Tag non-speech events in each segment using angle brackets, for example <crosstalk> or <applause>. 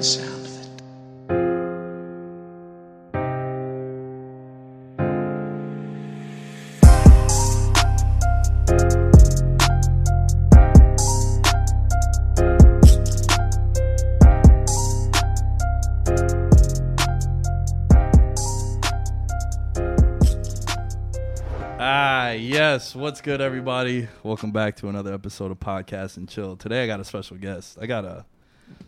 The sound of it. Ah, yes. What's good, everybody? Welcome back to another episode of Podcast and Chill. Today, I got a special guest. I got a,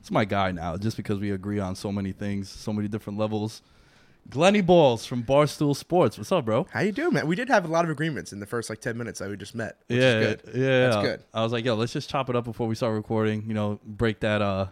it's my guy now, just because we agree on so many things, so many different levels. Glenny Balls from Barstool Sports. What's up, bro? How you doing, man? We did have a lot of agreements in the first like ten minutes that we just met. Which yeah, is good. yeah. that's good. I was like, yo, let's just chop it up before we start recording. You know, break that, uh,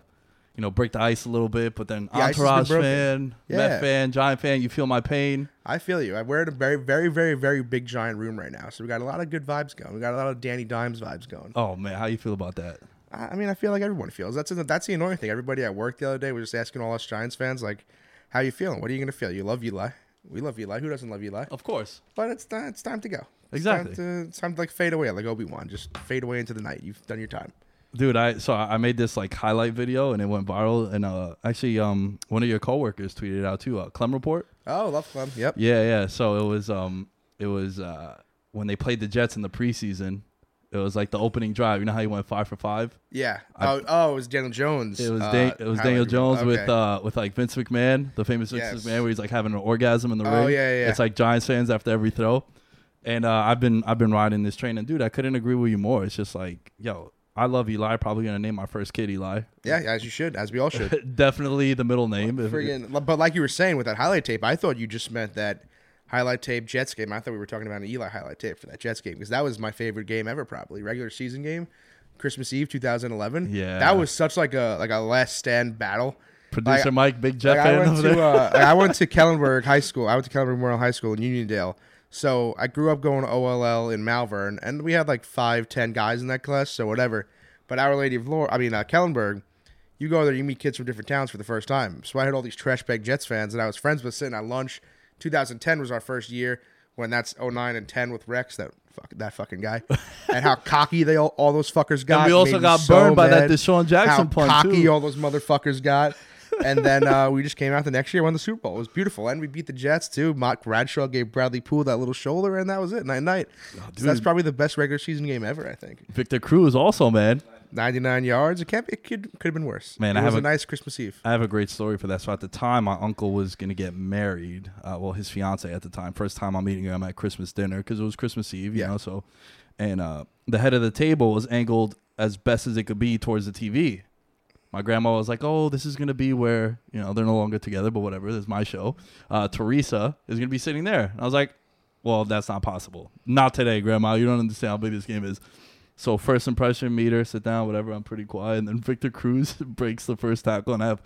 you know, break the ice a little bit. But then The ice has been Entourage fan, Yeah. Met fan, Giant fan, you feel my pain. I feel you. I- We're in a very, very, very, very big giant room right now, so we got a lot of good vibes going. We got a lot of Danny Dimes vibes going. Oh man, how you feel about that? I mean, I feel like everyone feels. That's that's the annoying thing. Everybody at work the other day was just asking all us Giants fans like, "How you feeling? What are you gonna feel? You love Eli? We love Eli. Who doesn't love Eli? Of course. But it's time. It's time to go. It's Exactly. Time to, it's time to like fade away like Obi Wan. Just fade away into the night. You've done your time. Dude, I so I made this like highlight video and it went viral. And uh, actually, um, one of your coworkers tweeted it out too. Uh, Clem Report. Oh, love Clem. Yep. Yeah, yeah. So it was um, it was uh, when they played the Jets in the preseason. It was like the opening drive. You know how he went five for five. Yeah. oh, oh, it was Daniel Jones. It was uh, it was Daniel Jones reel. with uh with like Vince McMahon, the famous Vince Yes. McMahon, where he's like having an orgasm in the ring. Oh, yeah, yeah. It's like Giants fans after every throw. And uh, I've been I've been riding this train, and dude, I couldn't agree with you more. It's just like, yo, I love Eli. Probably gonna name my first kid Eli. Yeah, as you should, as we all should. <laughs> Definitely the middle name. If- Friggin', but like you were saying with that highlight tape, I thought you just meant that highlight tape Jets game. I thought we were talking about an Eli highlight tape for that Jets game because that was my favorite game ever, probably regular season game, Christmas Eve 2011. Yeah. that was such like a like a last stand battle. Producer Like- Mike, big Jeff Like I fan went over to uh, <laughs> I went to Kellenberg High School. I went to Kellenberg Memorial High School in Uniondale. So I grew up going to OLL in Malverne, and we had like five, ten guys in that class. So whatever. But Our Lady of Lourdes, I mean uh, Kellenberg, you go there, you meet kids from different towns for the first time. So I had all these trash bag Jets fans that I was friends with sitting at lunch. 2010 was our first year when that's 09 and 10 with Rex, that fuck, that fucking guy, <laughs> and how cocky they all, all those fuckers got. we also got so burned by that. DeSean Jackson how punt, cocky too. all those motherfuckers got. and then uh, we just came out the next year, won the Super Bowl. It was beautiful, and we beat the Jets too. Mott Bradshaw gave Brodney Pool that little shoulder, and that was it. Night night. So that's Oh, probably the best regular season game ever. I think. Victor Cruz also, man. 99 yards. It can't. Be, it could could have been worse. Man, it I was have a a- nice Christmas Eve. I have a great story for that. So at the time, my uncle was gonna get married. Uh, well, his fiance at the time. First time I'm meeting him at Christmas dinner because it was Christmas Eve, you Yeah. know. So, and uh, the head of the table was angled as best as it could be towards the TV. My grandma was like, "Oh, this is gonna be where you know they're no longer together, but whatever. This is my show. Uh, Teresa is gonna be sitting there." And I was like, "Well, that's not possible. Not today, Grandma. You don't understand how big this game is." So first impression, meet her, sit down, whatever. I'm pretty quiet, and then Victor Cruz <laughs> breaks the first tackle, and I have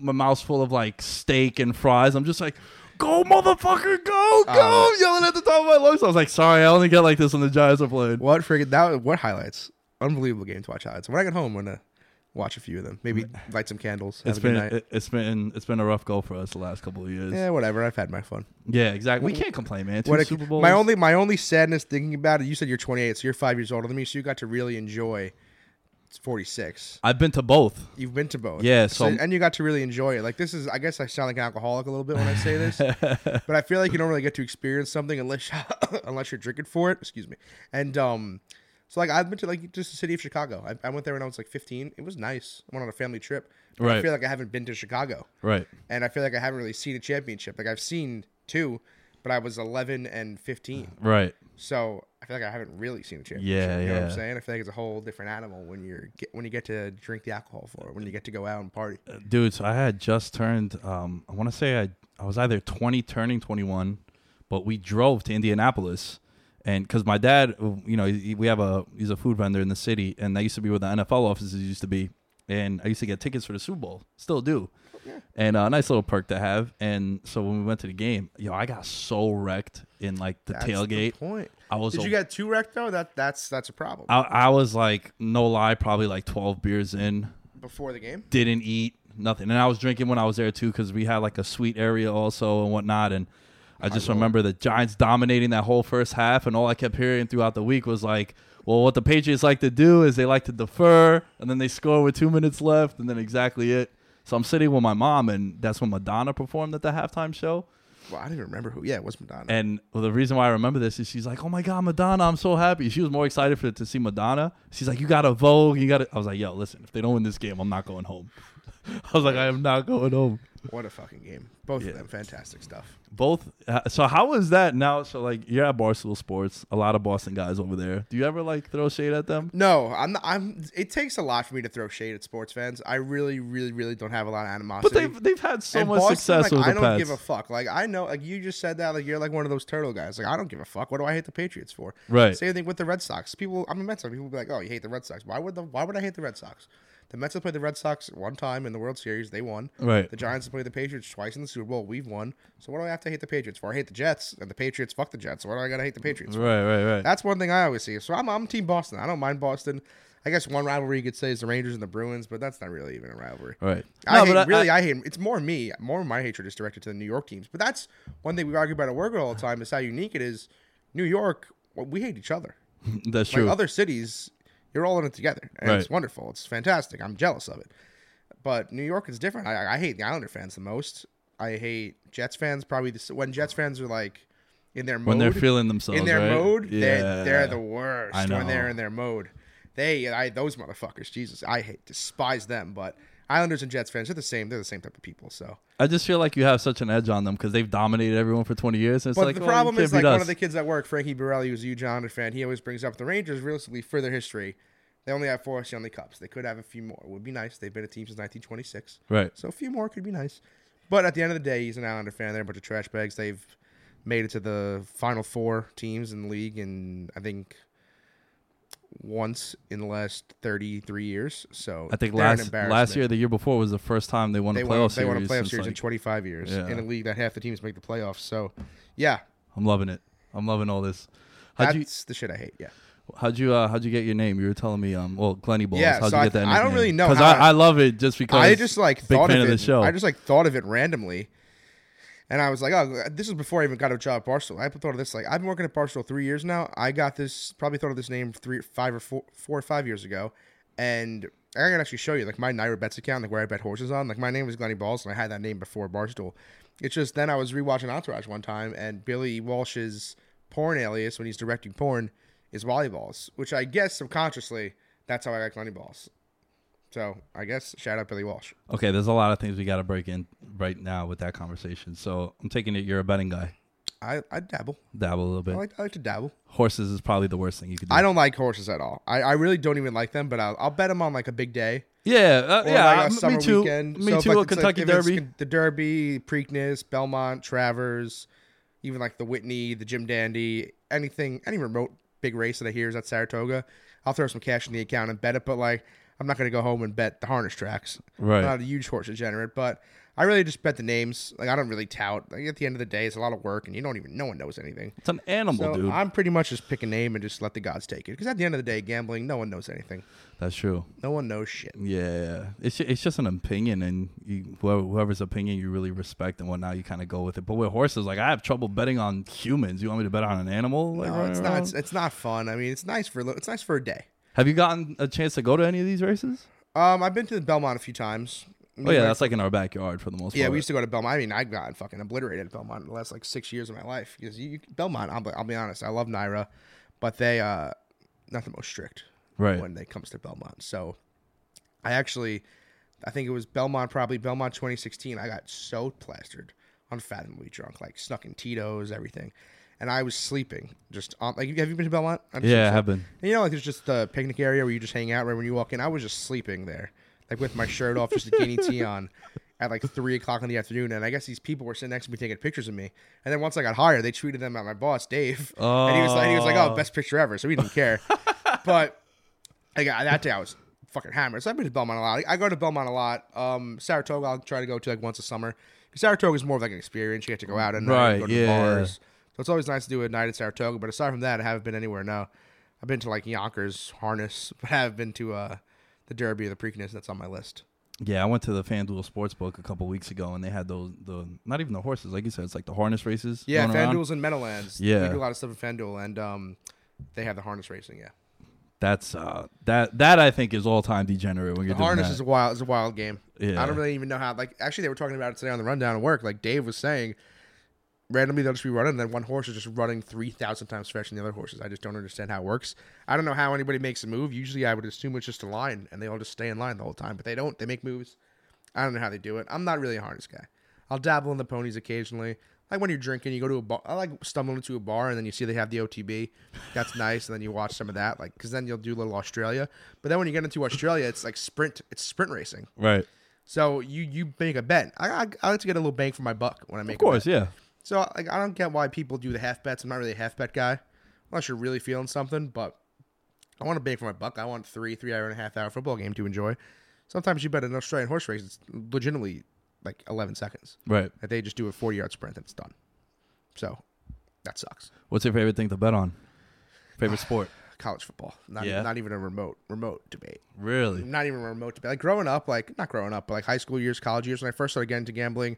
my mouth's full of like steak and fries. I'm just like, "Go, motherfucker, go, uh, go!" Oh. yelling at the top of my lungs. I was like, "Sorry, I only get like this when the Giants are playing." What friggin' that? What highlights? Unbelievable game to watch highlights. When I get home, when I'm gonna watch a few of them. Maybe light some candles. Have It's been it, it's been it's been a rough go for us the last couple of years. yeah, whatever. I've had my fun. Yeah, exactly. We can't complain, man. Two What Super Bowls. my only my only sadness thinking about it. You said you're 28, so you're five years older than me. So you got to really enjoy. It's 46. I've been to both. You've been to both. Yeah, so- and you got to really enjoy it. Like this is, I guess I sound like an alcoholic a little bit when I say this, <laughs> but I feel like you don't really get to experience something unless <coughs> unless you're drinking for it. Excuse me. And um, so like I've been to like just the city of Chicago. I, I went there when I was like 15. It was nice. I went on a family trip. But I feel like I haven't been to Chicago, Right. and I feel like I haven't really seen a championship. Like I've seen two, but I was 11 and 15. Right. So I feel like I haven't really seen a championship. Yeah, you know what I'm saying? I feel like it's a whole different animal when you're get, when you get to drink the alcohol for it, when you get to go out and party. Dude, so I had just turned um I want to say I I was either 20 turning 21, but we drove to Indianapolis and cuz my dad, you know, he, we have a he's a food vendor in the city and that used to be where the NFL offices used to be and I used to get tickets for the Super Bowl. Still do. And a nice little perk to have. And so when we went to the game, yo, I got so wrecked in like the That's tailgate. The point. I was Did a- you get two wrecked though? That that's that's a problem. I, I was like, no lie, probably like 12 beers in. Before the game, Didn't eat nothing, and I was drinking when I was there too because we had like a sweet area also and whatnot. And I just remember the Giants dominating that whole first half, and all I kept hearing throughout the week was like, "Well, what the Patriots like to do is they like to defer, and then they score with two minutes left, and then exactly it." So I'm sitting with my mom, and that's when Madonna performed at the halftime show. well, I don't even remember who. Yeah, it was Madonna. And well, the reason why I remember this is she's like, "Oh my God, Madonna! I'm so happy." She was more excited for to see Madonna. She's like, "You got to Vogue. You got to." I was like, "Yo, listen, if they don't win this game, I'm not going home." <laughs> I was like, "I am not going home." what a fucking game! Both Yeah. of them, fantastic stuff. Both. uh, So how is that now? So like, you're at Barstool Sports. A lot of Boston guys over there. Do you ever like throw shade at them? No, I'm. Not, I'm. It takes a lot for me to throw shade at sports fans. I really, really, really don't have a lot of animosity. But they've they've had so And much Boston, success like, I don't Pats. give a fuck. Like I know, like you just said that, like you're like one of those turtle guys. Like I don't give a fuck. What do I hate the Patriots for? Right. Same thing with the Red Sox. People, I'm a fan. People be like, oh, you hate the Red Sox. Why would the Why would I hate the Red Sox? The Mets have played the Red Sox one time in the World Series. They won. Right. The Giants have played the Patriots twice in the Super Bowl. We've won. So what do I have to hate the Patriots for? I hate the Jets, and the Patriots fuck the Jets. So what do I gotta hate the Patriots for? Right, right, right. That's one thing I always see. So I'm, I'm Team Boston. I don't mind Boston. I guess one rivalry you could say is the Rangers and the Bruins, but that's not really even a rivalry. right. I No, hate, but really, I, hate. It's more me. More of my hatred is directed to the New York teams. But that's one thing we argue about at work all the time is how unique it is. New York, well, we hate each other. <laughs> that's Like true. other cities, you're all in it together, and it's wonderful. It's fantastic. I'm jealous of it. But New York is different. I, I hate the Islander fans the most. I hate Jets fans. Probably the, when Jets fans are like in their mode, when they're feeling themselves, in their right? mode, yeah. they're, they're the worst I when they're in their mode. They, I, those motherfuckers, Jesus, I hate, despise them. But Islanders and Jets fans, they're the same. They're the same type of people. So, I just feel like you have such an edge on them because they've dominated everyone for 20 years. And it's but like, the oh, problem is like one of the kids at work, Frankie Borelli, who's a huge Islander fan. He always brings up the Rangers. Realistically, for their history, they only have four Stanley Cups. They could have a few more. It would be nice. They've been a team since 1926. right. So a few more could be nice. But at the end of the day, he's an Islander fan. They're a bunch of trash bags. They've made it to the final four teams in the league, and I think once in the last 33 years. So I think last last year, the year before was the first time they won they a won, playoff they series. won a playoff series in 25 years Yeah. in a league that half the teams make the playoffs. So yeah, I'm loving it. I'm loving all this. How'd you that's the shit I hate. Yeah. how'd you uh, how'd you get your name? You were telling me um well Glenny Balls. Yeah, how'd so you I get that? th- I don't really know because I, I- I love it just because I just like big thought fan of of the show. I just like thought of it randomly, and I was like, "Oh, this is before I even got a job at Barstool." I thought of this like I've been working at Barstool three years now. I got this probably thought of this name three, five or four, four or five years ago, and I can actually show you like my NYRA Bets account, like where I bet horses on. Like my name was Glenny Balls, and I had that name before Barstool. It's just then I was rewatching Entourage one time, and Billy Walsh's porn alias when he's directing porn is Volleyballs, which I guess subconsciously that's how I got Glenny Balls. So I guess shout out Billy Walsh. okay, there's a lot of things we got to break in right now with that conversation. So I'm taking it you're a betting guy. I, I dabble. Dabble a little bit. I like I like to dabble. Horses is probably the worst thing you could do. I don't like horses at all. I, I really don't even like them, but I'll, I'll bet them on like a big day. Yeah, uh, yeah, like summer me too. weekend. Me So too. like, it's like- Kentucky Derby. The Derby, Preakness, Belmont, Travers, even like the Whitney, the Jim Dandy, anything, any remote big race that I hear is at Saratoga, I'll throw some cash in the account and bet it. But like, I'm not gonna go home and bet the harness tracks. Right. I'm not a huge horse degenerate, but I really just bet the names. Like, I don't really tout. Like, at the end of the day, it's a lot of work, and you don't even. No one knows anything. It's an animal, So dude. I'm pretty much just pick a name and just let the gods take it. Because at the end of the day, gambling, no one knows anything. That's true. No one knows shit. Yeah, it's it's just an opinion, and you, whoever, whoever's opinion you really respect and whatnot, you kind of go with it. But with horses, like I have trouble betting on humans. You want me to bet on an animal? Like, No, running it's not. It's, it's not fun. I mean, it's nice for it's nice for a day. Have you gotten a chance to go to any of these races? Um, I've been to the Belmont a few times. Oh yeah, that's like in our backyard for the most part. yeah. We used to go to Belmont. I mean, I got fucking obliterated at Belmont in the last like six years of my life because you, Belmont. I'll, be- I'll be honest. I love NYRA, but they uh not the most strict right. when it comes to Belmont. So I actually, I think it was Belmont, probably Belmont 2016. I got so plastered, unfathomably drunk, like snuck in Tito's, everything. And I was sleeping just on, like, have you been to Belmont? I'm yeah, I have been. And you know, like there's just the picnic area where you just hang out right when you walk in. I was just sleeping there, like with my shirt off, just a guinea <laughs> tea on, at like three o'clock in the afternoon. And I guess these people were sitting next to me taking pictures of me. And then once I got hired, they tweeted them at my boss, Dave, and he was like, he was like, oh, best picture ever. So he didn't care. <laughs> but I got that day I was fucking hammered. So I've been to Belmont a lot. I go to Belmont a lot. Um, Saratoga I'll try to go to like once a summer. Saratoga is more of like an experience. You have to go out and Right, go to yeah. bars. So it's always nice to do a night at Saratoga. But aside from that, I haven't been anywhere. No, I've been to like Yonkers, Harness, <laughs> but I have been to uh, the Derby or the Preakness. That's on my list. Yeah, I went to the FanDuel Sportsbook a couple weeks ago, and they had those the not even the horses, like you said, it's like the harness races. Yeah. FanDuel's in Meadowlands. Yeah. we do a lot of stuff in FanDuel, and um, they have the harness racing. Yeah, That's uh that that I think is all time degenerate when the you're doing harness that. is a wild. Is a wild game. Yeah. I don't really even know how. Like, actually, they were talking about it today on the rundown at work. Like Dave was saying, randomly they'll just be running, and then one horse is just running three thousand times faster than the other horses. I just don't understand how it works. I don't know how anybody makes a move. Usually, I would assume it's just a line, and they all just stay in line the whole time. But they don't. They make moves. I don't know how they do it. I'm not really a harness guy. I'll dabble in the ponies occasionally. Like when you're drinking, you go to a bar. I like stumbling into a bar and then you see they have the OTB. That's nice, and then you watch some of that, like because then you'll do a little Australia. But then when you get into Australia, it's like sprint. It's sprint racing. right. So you you make a bet. I, I I like to get a little bang for my buck when I make. Of course, yeah. So like I don't get why people do the half bets. I'm not really a half bet guy, unless you're really feeling something. But I want to bang for my buck. I want three three hour and a half hour football game to enjoy. Sometimes you bet an Australian horse race. It's legitimately like 11 seconds. Right. That they just do a 40 yard sprint and it's done. So that sucks. What's your favorite thing to bet on? Favorite sport? <sighs> College football. Not, Yeah. not even a remote remote debate. Really? not even a remote debate. Like growing up, like not growing up, but like high school years, college years, when I first started getting into gambling,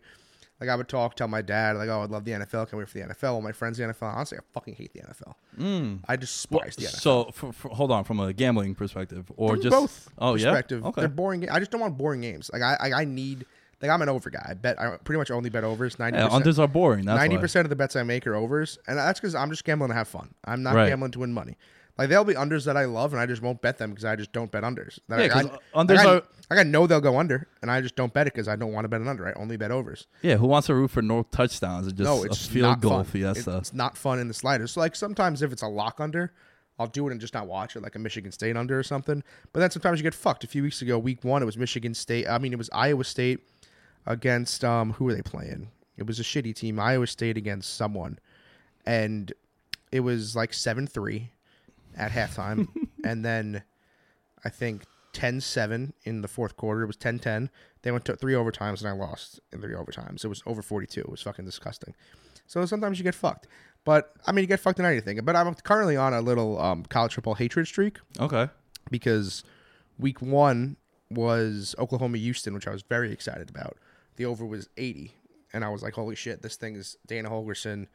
like I would talk, tell my dad, like, oh, I'd love the NFL, can't wait for the NFL. All my friends the NFL. Honestly, I fucking hate the NFL. Mm. I despise the NFL. So, for, for, hold on, from a gambling perspective, or From just both Oh perspective. yeah. Okay. They're boring. I just don't want boring games. Like I, I, I need. Like I'm an over guy. I bet. I pretty much only bet overs. Ninety Yeah, unders are boring. Ninety percent of the bets I make are overs, and that's because I'm just gambling to have fun. I'm not Right. gambling to win money. Like there'll be unders that I love, and I just won't bet them because I just don't bet unders. That Yeah, I, I, unders like, are- I know they'll go under, and I just don't bet it because I don't want to bet an under. I only bet overs. Yeah, who wants to root for no touchdowns? It's just no, a it's field not goal fun. fiesta. It's not fun in the slightest. So like sometimes if it's a lock under, I'll do it and just not watch it, like a Michigan State under or something. But then sometimes you get fucked. A few weeks ago, week one, it was Michigan State. I mean, it was Iowa State against um, who were they playing? It was a shitty team. Iowa State against someone, and it was like seven three at halftime, <laughs> and then I think 10-7 in the fourth quarter. It was 10-10. They went to three overtimes and I lost in three overtimes. It was over 42. It was fucking disgusting. So sometimes you get fucked. But I mean, you get fucked in anything. But I'm currently on a little um, college football hatred streak okay. because week one was Oklahoma Houston, which I was very excited about. The over was 80. And I was like, holy shit, this thing is Dana Holgorsen.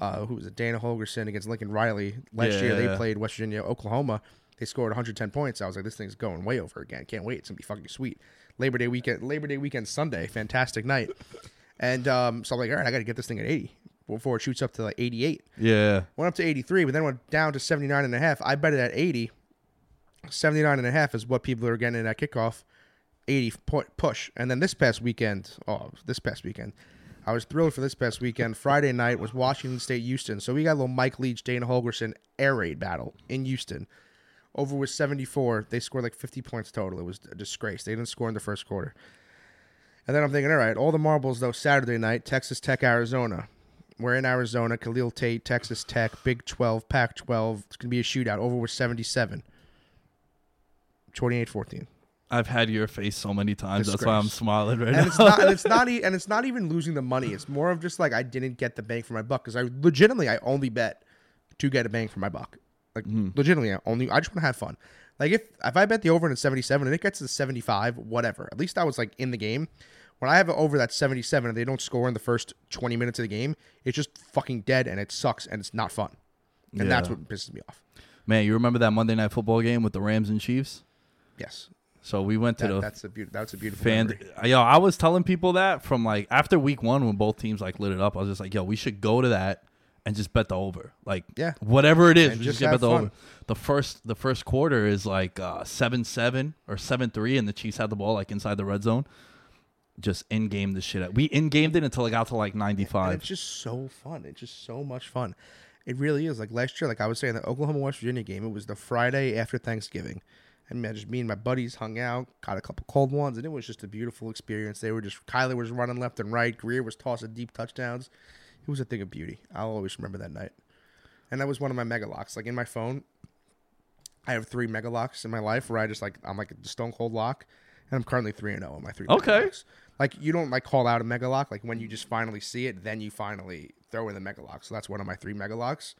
Uh, who was it? Dana Holgorsen against Lincoln Riley. Last Yeah, year they yeah. played West Virginia, Oklahoma. They scored 110 points. I was like, this thing's going way over again. Can't wait. It's gonna be fucking sweet. Labor Day weekend, Labor Day weekend Sunday, fantastic night. And um, so I'm like, all right, I got to get this thing at 80 before it shoots up to like 88 Yeah. went up to 83 but then went down to 79 and a half i bet it at 80 79 and a half is what people are getting at kickoff 80 push and then this past weekend oh this past weekend i was thrilled for this past weekend friday night was washington state houston so we got a little mike leach dana holgorsen air raid battle in houston Over was 74. They scored like 50 points total. It was a disgrace. They didn't score in the first quarter. And then I'm thinking, all right, all the marbles though. Saturday night, Texas Tech, Arizona. We're in Arizona. Khalil Tate, Texas Tech, Big 12, Pac 12. It's gonna be a shootout. Over was 77. 28-14. I've had your face so many times. That's why I'm smiling right and now. it's not and it's <laughs> not e- and it's not even losing the money. It's more of just like I didn't get the bang for my buck because I legitimately I only bet to get a bang for my buck. Like Mm-hmm. legitimately, I only I just want to have fun. Like if if I bet the over seventy seven and it gets to seventy five, whatever. At least I was like in the game. When I have it over that seventy seven and they don't score in the first twenty minutes of the game, it's just fucking dead and it sucks and it's not fun. And that's what pisses me off. Man, you remember that Monday night football game with the Rams and Chiefs? Yes, So we went to that, the that's a beautiful. That's a beautiful. fan. memory. Yo, I was telling people that from like after week one when both teams like lit it up. I was just like, yo, we should go to that and just bet the over. Like, Yeah. whatever it is, we just just, get bet the fun. over. The first the first quarter is like uh, seven seven or seven three, and the Chiefs had the ball like inside the red zone. Just in game the shit. Out. We in gamed it until it got to like ninety five. It's just so fun. It's just so much fun. It really is. Like last year, like I was saying, the Oklahoma West Virginia game. It was the Friday after Thanksgiving, and man, just me and my buddies hung out, got a couple cold ones, and it was just a beautiful experience. They were just Kyler was running left and right. Grier was tossing deep touchdowns. It was a thing of beauty. I'll always remember that night. And that was one of my mega locks. Like in my phone, I have three mega locks in my life where I just like I'm like a stone cold lock, and I'm currently three and oh zero on my three. Okay. locks. Like you don't like call out a mega lock. Like when you just finally see it, then you finally throw in the mega lock. So that's one of my three mega locks.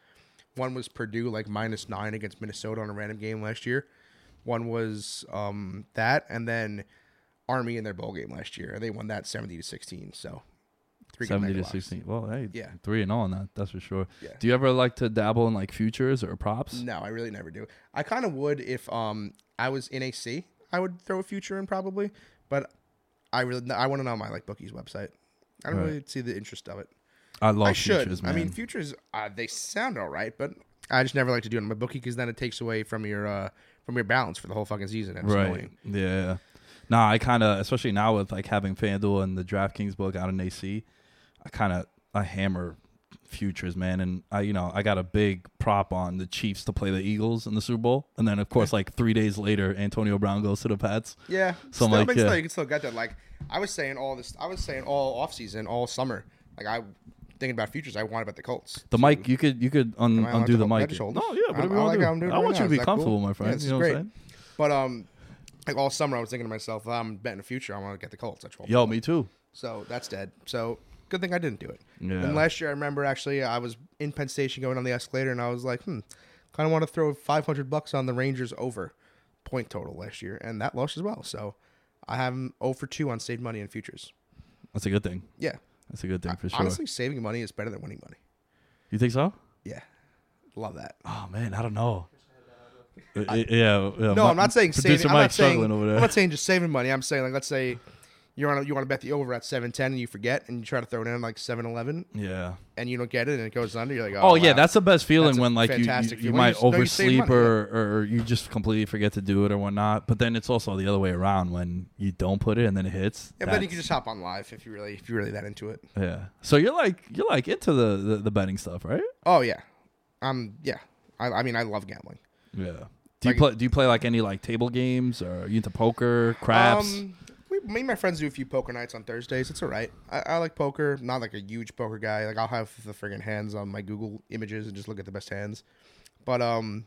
One was Purdue like minus nine against Minnesota on a random game last year. One was um that, and then Army in their bowl game last year, and they won that seventy to sixteen. So three Seventy to sixteen. Well, hey, Yeah. three and all on that. That's for sure. Yeah. Do you ever like to dabble in like futures or props? No, I really never do. I kind of would if um I was in AC. I would throw a future in probably, but I really I want to know my like bookies website. I don't Right. really see the interest of it. I love I should. futures, I mean, futures uh, they sound all right, but I just never like to do it on my bookie because then it takes away from your uh from your balance for the whole fucking season. It's right? annoying. Yeah. Nah, I kind of, especially now with like having FanDuel and the DraftKings book out in AC, I kind of I hammer futures, man. And I, you know, I got a big prop on the Chiefs to play the Eagles in the Super Bowl, and then of course, like three days later, Antonio Brown goes to the Pats. Yeah. So still, like, yeah. still, you can still get that. Like I was saying all this. I was saying all off season, all summer. Like I thinking about futures. I want about the Colts. The mic, you could you could un, Am I allowed undo the hold- mic. No, this? yeah, I- whatever I you want like I'm do. doing I right want now. you to be that cool? comfortable, my friend. Yeah, you know is what I'm great. saying? But um, like all summer, I was thinking to myself, I'm betting the future. I want to get the Colts at 12. Yo, me too. So that's dead. So good thing I didn't do it. Yeah. And last year, I remember actually, I was in Penn Station going on the escalator, and I was like, hmm, kind of want to throw 500 bucks on the Rangers over point total last year, and that lost as well. So I have 0 for 2 on saved money and futures. That's a good thing. Yeah. That's a good thing for sure. Honestly, saving money is better than winning money. you think so? Yeah. Love that. Oh man, I don't know. Uh, yeah, yeah, No, I'm not saying saving. I'm not saying, struggling over there. I'm not saying just saving money. I'm saying like let's say you're on a, you want to bet the over at 710 and you forget and you try to throw it in like 711 yeah. and you don't get it and it goes under. You're like, Oh, oh, yeah, that's the best feeling That's a when like you you, fantastic you feeling. might You just know you saved oversleep money, or or you just completely forget to do it or whatnot. But then it's also the other way around when you don't put it and then it hits. Yeah, but then you That's- can just hop on live if you really if you're really that into it. yeah. So you're like you're like into the the, the betting stuff, right? Oh yeah, um yeah. I, I mean I love gambling. Yeah. Do you Like- play? Do you play like any like table games or are you into poker, craps? Um, me and my friends do a few poker nights on Thursdays. It's all right. I, I like poker. Not like a huge poker guy. Like I'll have the friggin' hands on my Google images and just look at the best hands. But um,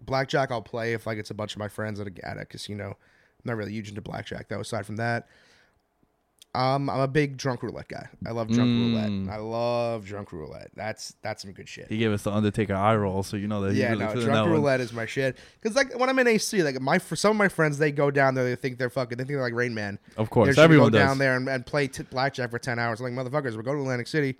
blackjack I'll play if like it's a bunch of my friends at a, at a casino. I'm not really huge into blackjack though. Aside from that, um, I'm a big drunk roulette guy. I love drunk Mm. roulette. I love drunk roulette. That's that's some good shit. he gave us the Undertaker eye roll, so you know that. Yeah, really no, drunk that one. roulette is my shit. Because like when I'm in AC, like my for some of my friends, they go down there, they think they're fucking, they think they're like Rain Man. Of course, everyone go does. down there and, and play t- blackjack for ten hours. I'm like motherfuckers, we're going to Atlantic City.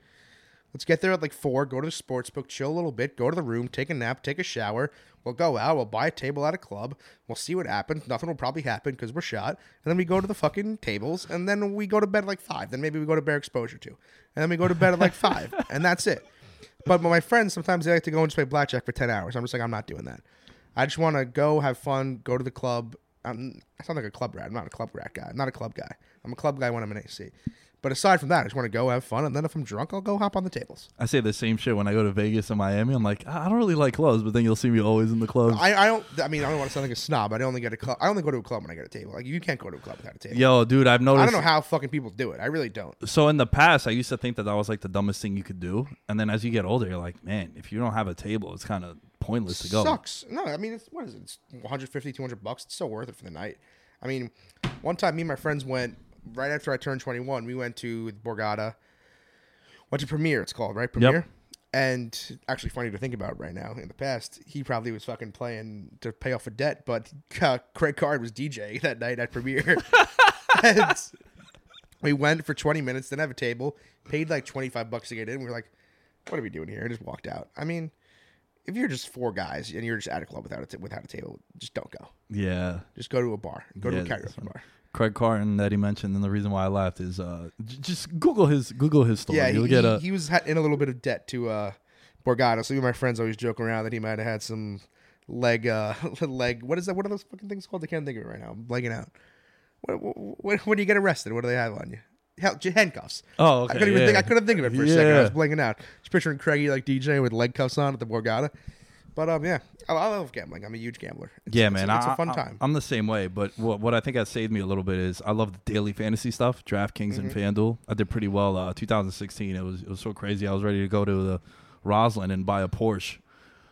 Let's get there at like four. Go to the sports book, chill a little bit, go to the room, take a nap, take a shower. We'll go out. We'll buy a table at a club. We'll see what happens. Nothing will probably happen because we're shot. And then we go to the fucking tables, and then we go to bed at like five. Then maybe we go to bear exposure two, and then we go to bed at like five, <laughs> and that's it. But my friends sometimes they like to go and just play blackjack for ten hours. I'm just like I'm not doing that. I just want to go have fun, go to the club. I'm, I sound like a club rat. I'm not a club rat guy. I'm not a club guy. I'm a club guy when I'm in AC. But aside from that, I just want to go have fun, and then if I'm drunk, I'll go hop on the tables. I say the same shit when I go to Vegas and Miami. I'm like, I don't really like clubs, but then you'll see me always in the clubs. I, I don't. I mean, I don't want to sound like a snob. I only get a club. I only go to a club when I get a table. Like you can't go to a club without a table. Yo, dude, I've noticed. I don't know how fucking people do it. I really don't. so in the past, I used to think that that was like the dumbest thing you could do, and then as you get older, you're like, man, if you don't have a table, it's kind of pointless to go. Sucks. No, I mean, it's, what is it? It's 150, 200 bucks. It's so worth it for the night. I mean, one time me and my friends went right after I turned 21. We went to Borgata. Went to Premiere. It's called right Premiere. And actually, funny to think about right now. In the past, he probably was fucking playing to pay off a debt, but uh, Craig Carton was DJ <laughs> that night at Premiere. <laughs> and we went for 20 minutes, didn't have a table, paid like 25 bucks to get in. We were like, what are we doing here? And just walked out. I mean, if you're just four guys and you're just at a club without a t- without a table, just don't go. Yeah. Just go to a bar. Go Yeah, to a karaoke bar. Craig Carton that he mentioned, and the reason why I laughed is uh, j- just Google his Google his story. Yeah, he, You'll get a he was in a little bit of debt to uh, Borgata. So my friends always joke around that he might have had some leg uh <laughs> leg. What is that? What are those fucking things called? I can't think of it right now. I'm blanking out. What, what, when do you get arrested? What do they have on you? Hell, handcuffs. Oh, I couldn't even yeah. think. I couldn't think of it for a second. I was blanking out. Just picturing Craigie like DJ with leg cuffs on at the Borgata. But um, yeah, I, I love gambling. I'm a huge gambler. It's, yeah, it's- man. It's, I, a fun I- time. I'm the same way, but what what I think has saved me a little bit is I love the daily fantasy stuff, DraftKings and Mm-hmm. FanDuel. I did pretty well. Uh, 2016, it was it was so crazy. I was ready to go to the Roslyn and buy a Porsche.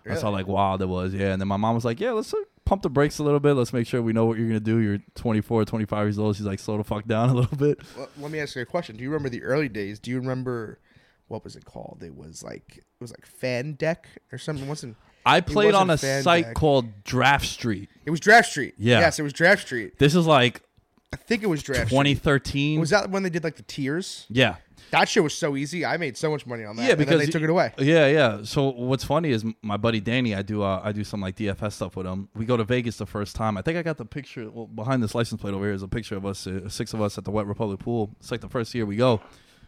That's how like wild it was. Yeah, and then my mom was like, "Yeah, let's uh, pump the brakes a little bit. Let's make sure we know what you're gonna do. You're 24, 25 years old." She's like, "Slow the fuck down a little bit." Well, let me ask you a question. Do you remember the early days? Do you remember what was it called? It was like it was like Fan Deck or something. It wasn't I played on a fan site called Draft Street. it was Draft Street? Yeah. Yes, it was Draft Street. This is like I think it was Draft Street. 2013. Was that when they did like the tiers? yeah. That shit was so easy. I made so much money on that. Yeah, and then because they took it away. Yeah, yeah. So what's funny is my buddy Danny. I do uh, I do some like DFS stuff with him. We go to Vegas the first time. I think I got the picture well, behind this license plate over here is a picture of us, uh, six of us at the Wet Republic pool. It's like the first year we go,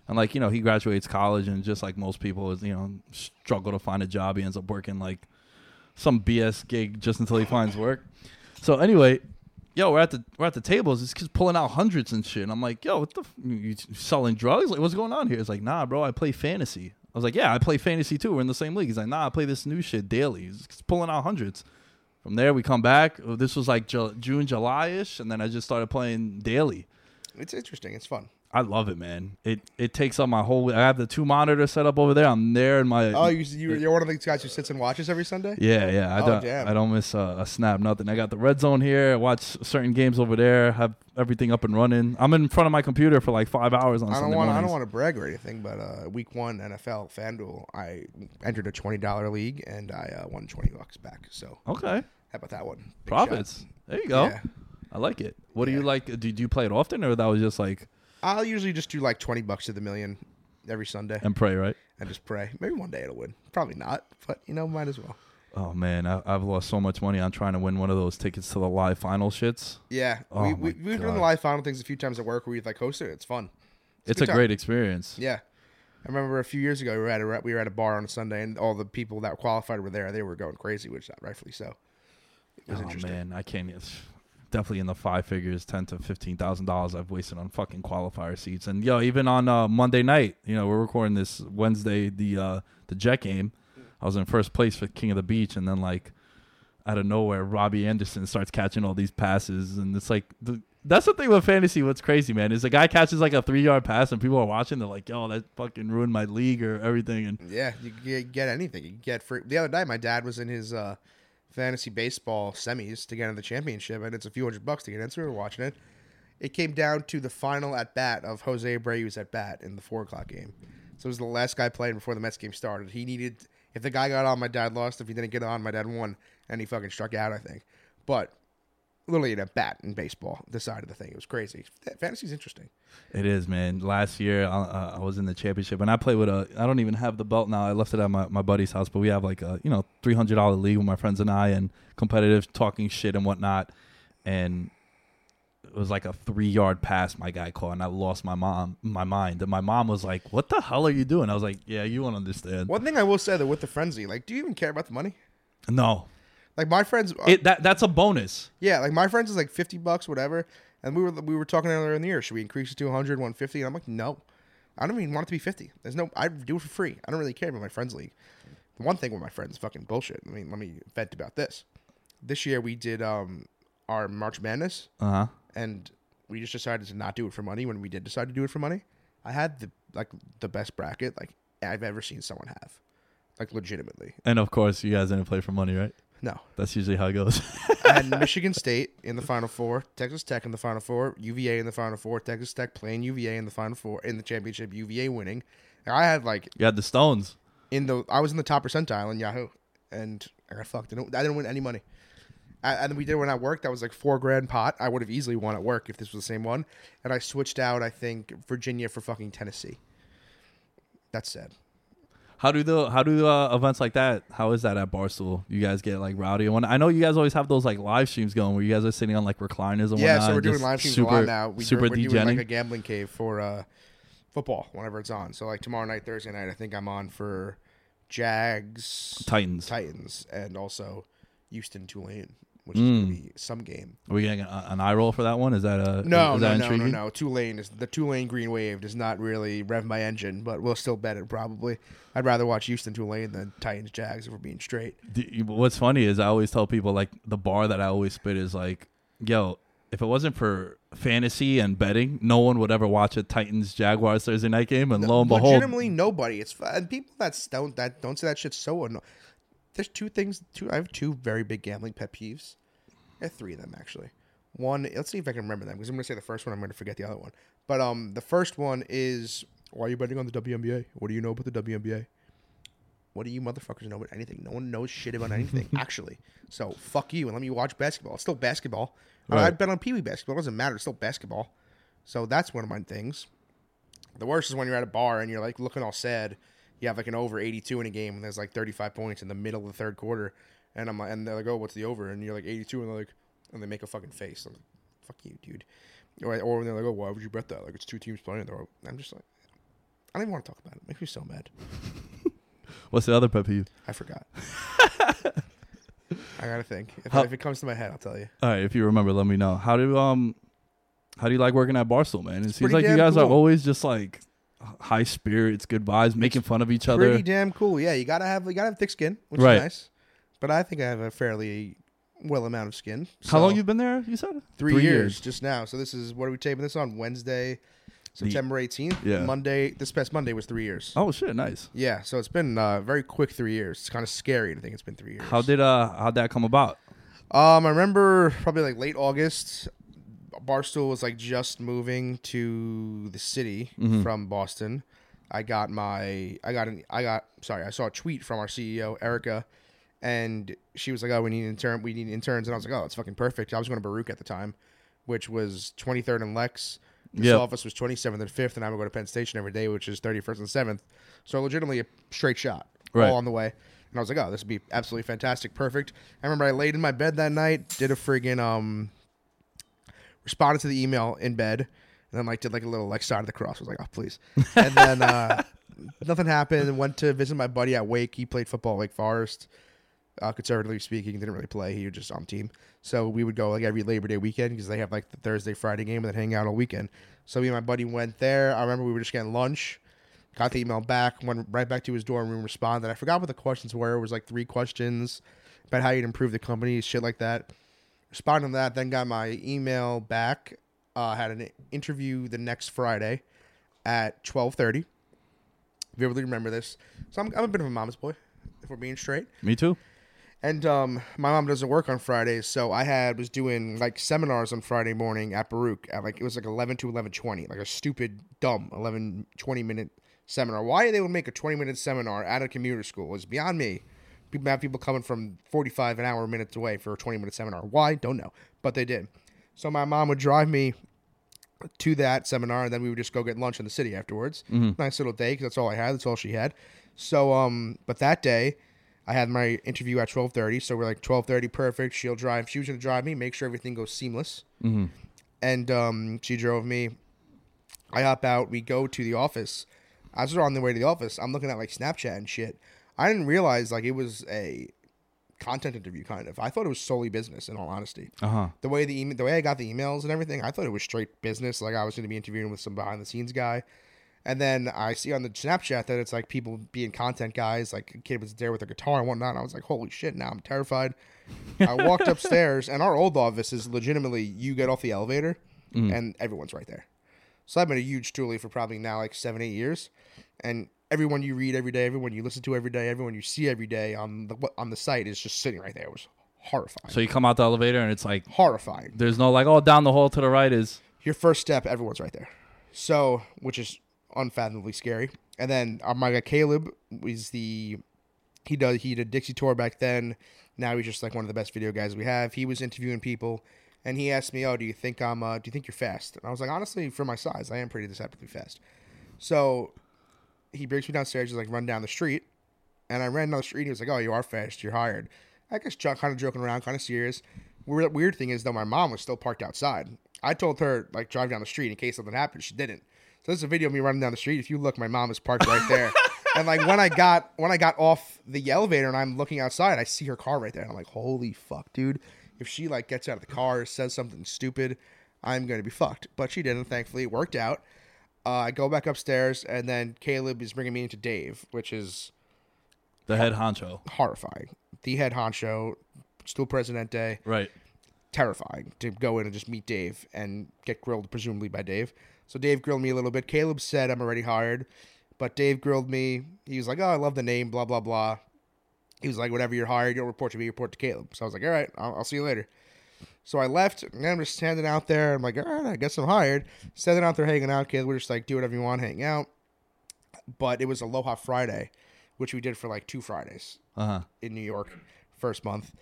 and like you know he graduates college and just like most people is you know struggle to find a job. He ends up working like some BS gig just until he finds work. So anyway, yo, we're at the we're at the tables. This kid's pulling out hundreds and shit. And I'm like, yo, what the f- you selling drugs? Like, what's going on here? It's like, nah, bro, I play fantasy. I was like, yeah, I play fantasy too. We're in the same league. He's like, nah, I play this new shit daily. He's pulling out hundreds. From there, we come back. Oh, This was like Ju- June, July ish, and then I just started playing daily. It's interesting. It's fun. I love it, man. It it takes up my whole. I have the two monitors set up over there. I'm there in my. Oh, you, you you're one of these guys who sits and watches every Sunday. Yeah, yeah. I Oh, don't. damn. I don't miss a, a snap. Nothing. I got the red zone here. I watch certain games over there. Have everything up and running. I'm in front of my computer for like five hours on I don't Sunday want I don't want to brag or anything, but uh, week one NFL FanDuel, I entered a twenty dollar league and I uh, won twenty bucks back. So Okay, how about that one? Big shot. profits. There you go. Yeah. I like it. What do you like? Do, do you play it often, or that was just like I'll usually just do like twenty bucks to the million every Sunday and pray, right? and just pray. Maybe one day it'll win. Probably not, but you know, might as well. Oh man, I, I've lost so much money on trying to win one of those tickets to the live final shits. Yeah, Oh we, we, we've done the live final things a few times at work where we like host it. It's fun. It's, a good time. great experience. Yeah. I remember a few years ago we were at a we were at a bar on a Sunday and all the people that qualified were there. They were going crazy, which rightfully so. It was oh man, I can't. Definitely in the five figures, ten to fifteen thousand dollars I've wasted on fucking qualifier seats. And yo, even on uh, Monday night, you know, we're recording this Wednesday, the uh, the Jet game. I was in first place for King of the Beach, and then like out of nowhere, Robbie Anderson starts catching all these passes, and it's like the. That's the thing with fantasy. What's crazy, man, is the guy catches like a three yard pass, and people are watching. They're like, "Yo, that fucking ruined my league or everything." And Yeah, you get, get anything. You get free. The other day, my dad was in his uh, fantasy baseball semis to get in the championship, and it's a few hundred bucks to get in. So we were watching it. It came down to the final at bat of Jose Abreu's at bat in the four o'clock game. So it was the last guy playing before the Mets game started. He needed if the guy got on, my dad lost. If he didn't get on, my dad won, and he fucking struck out. I think, but literally in a bat in baseball The side of the thing. It was crazy. Fantasy's interesting. It is, man. Last year, I, uh, I was in the championship, and I played with a. I don't even have the belt now. I left it at my, my buddy's house, but we have like a you know three hundred dollar league with my friends and I, and competitive talking shit and whatnot. And it was like a three yard pass my guy caught, and I lost my mom my mind. And my mom was like, "What the hell are you doing?" I was like, "Yeah, you won't understand." One thing I will say though, with the frenzy, like, do you even care about the money? No, Like my friends, uh, it that that's a bonus. Yeah, like my friends is like fifty bucks, whatever. And we were we were talking earlier in the year. Should we increase it to 100, 150? And I'm like, no, I don't even want it to be 50. There's no. I do it for free. I don't really care about my friends league. The one thing with my friends, is fucking bullshit. I mean, let me vent about this. This year we did um our March Madness, Uh huh. and we just decided to not do it for money. When we did decide to do it for money, I had the like the best bracket like I've ever seen someone have, like legitimately. And of course, you guys didn't play for money, right? No, That's usually how it goes. <laughs> I had <laughs> Michigan State in the Final Four, Texas Tech in the Final Four, UVA in the Final Four, Texas Tech playing UVA in the Final Four in the championship, UVA winning. And I had like you had the Stones. in the I was in the top percentile in Yahoo, and I got fucked. I didn't, I didn't win any money. I, and we did when I worked. That was like four grand pot. I would have easily won at work if this was the same one. And I switched out. I think Virginia for fucking Tennessee. That's sad. How do the how do uh, events like that? How is that at Barstool? You guys get like rowdy and when I know you guys always have those like live streams going where you guys are sitting on like recliners and Yeah, whatnot. so we're doing live streams super, a lot now. We, super we're doing like a gambling cave for uh, football whenever it's on. So like tomorrow night, Thursday night, I think I'm on for Jags, Titans. Titans, and also Houston Tulane, which is gonna hmm. be some game. Are we getting a, an eye roll for that one? Is that a No, is no, that no, no, intriguing? no. Tulane is the Tulane Green Wave does not really rev my engine, but we'll still bet it probably. I'd rather watch Houston Tulane than Titans Jags if we're being straight. You- What's funny is I always tell people like the bar that I always spit is like, yo, if it wasn't for fantasy and betting, no one would ever watch a Titans Jaguars Thursday night game. And lo and behold, legitimately nobody. It's and people that don't that don't say that shit's so annoying. There's two things. Two I have two very big gambling pet peeves. I have three of them actually. One, let's see if I can remember them because I'm gonna say the first one. I'm gonna forget the other one. But um, the first one is why are you betting on the WNBA? What do you know about the WNBA? What do you motherfuckers know about anything? No one knows shit about anything, <laughs> actually. So fuck you and let me watch basketball. It's still basketball. I- Right. I bet on Pee Wee basketball. It doesn't matter. It's still basketball. So that's one of my things. The worst is when you're at a bar and you're like looking all sad. You have like an over 82 in a game and there's like 35 points in the middle of the third quarter, and I'm like, and they're like, oh, what's the over? And you're like 82, and they're like, and they make a fucking face. I'm like, fuck you, dude. Or, or they're like, oh, why would you bet that? Like it's two teams playing. There. I'm just like, I don't even want to talk about it. It makes me so mad. <laughs> what's the other pet peeve? I forgot. <laughs> I gotta think. If, How- if it comes to my head, I'll tell you. All right, if you remember, let me know. How do um, how do you like working at Barstool, man? It seems like you guys are always just like high spirits, good vibes, making fun of each other. Pretty damn cool. Yeah, you gotta have you gotta have thick skin, which Right. is nice. But I think I have a fairly well amount of skin. How long so- you been there? You said Three, years, just now. So this is what are we taping this on Wednesday, September eighteenth. Yeah. Monday. This past Monday was three years. Oh shit, nice. Yeah, so it's been uh, very quick three years. It's kind of scary to think it's been three years. How did uh how'd that come about? Um, I remember probably like late August. Barstool was like just moving to the city Mm-hmm. from Boston. I got my, I got an, I got, sorry, I saw a tweet from our CEO Erika, and she was like, "Oh, we need intern, we need interns," and I was like, "Oh, it's fucking perfect." I was going to Baruch at the time, which was 23rd and Lex. This Yep. office was 27th and 5th, and I would go to Penn Station every day, which is 31st and 7th. So legitimately a straight shot, Right. all on the way. And I was like, oh, this would be absolutely fantastic, perfect. I remember I laid in my bed that night, did a friggin' um, responded to the email in bed, and then like did like a little like sign of the cross. I was like, oh please. And then uh, <laughs> nothing happened. Went to visit my buddy at Wake. He played football at Wake Forest. Uh, conservatively speaking, didn't really play. He was just on team. So we would go like every Labor Day weekend because they have like the Thursday, Friday game and then hang out all weekend. So me and my buddy went there. I remember we were just getting lunch. Got the email back, went right back to his dorm room, responded. I forgot what the questions were. It was like three questions about how you'd improve the company, shit like that. Responded to that, then got my email back. Uh, had an interview the next Friday at twelve thirty. If you Vividly remember this. So I'm, I'm a bit of a mama's boy, if we're being straight. Me too. And um, my mom doesn't work on Fridays, so I had was doing like seminars on Friday morning at Baruch at like it was like eleven to eleven twenty, like a stupid dumb 11, 20 minute seminar. Why they would make a twenty minute seminar at a commuter school is beyond me. People have people coming from forty five an hour minutes away for a twenty minute seminar. Why? Don't know, but they did. So my mom would drive me to that seminar, and then we would just go get lunch in the city afterwards. Nice little day because that's all I had. That's all she had. So, um, but that day, I had my interview at twelve thirty. So we're like twelve thirty, perfect. She'll drive. She was gonna drive me, make sure everything goes seamless. Mm-hmm. And um, she drove me. I hop out. We go to the office. As we're on the way to the office, I'm looking at like Snapchat and shit. I didn't realize like it was a content interview kind of. I thought it was solely business. In all honesty, Uh huh. the way the email, the way I got the emails and everything, I thought it was straight business. Like I was going to be interviewing with some behind the scenes guy, and then I see on the Snapchat that it's like people being content guys. Like a kid was there with a guitar and whatnot. And I was like, holy shit! Now I'm terrified. I walked <laughs> upstairs, and our old office is legitimately you get off the elevator, and everyone's right there. So I've been a huge Stoolie for probably now like seven, eight years, and everyone you read every day, everyone you listen to every day, everyone you see every day on the on the site is just sitting right there. It was horrifying. So you come out the elevator and it's like horrifying. there's no like oh down the hall to the right is Your first step, everyone's right there. So, which is unfathomably scary. And then uh, my guy Caleb was the he does he did Dixie tour back then. Now he's just like one of the best video guys we have. He was interviewing people, and he asked me, "Oh, do you think I'm? Uh, do you think you're fast?" And I was like, honestly, for my size, I am pretty deceptively fast. So he brings me downstairs. He's like, "Run down the street," and I ran down the street. He was like, "Oh, you are fast. You're hired." I guess jo- kind of joking around, kind of serious. Weird, weird thing is though, my mom was still parked outside. I told her like drive down the street in case something happened. She didn't. So this is a video of me running down the street. If you look, my mom is parked right there. <laughs> and like when I got when I got off the elevator and I'm looking outside, I see her car right there, and I'm like, holy fuck, dude! If she like gets out of the car, says something stupid, I'm gonna be fucked. But she didn't. Thankfully, it worked out. Uh, I go back upstairs, and then Caleb is bringing me into Dave, which is the head honcho. horrifying. The head honcho, still Presidente, Right. terrifying to go in and just meet Dave and get grilled, presumably by Dave. So Dave grilled me a little bit. Caleb said I'm already hired, but Dave grilled me. He was like, "Oh, I love the name, blah blah blah." He was like, "Whenever you're hired, you don't report to me, report to Caleb." So I was like, "All right, I'll, I'll see you later." So I left, and I'm just standing out there. I'm like, "All right, I guess I'm hired." Standing out there hanging out, Caleb. We're just like, "Do whatever you want, hang out." But it was Aloha Friday, which we did for like two Fridays Uh huh. in New York first month,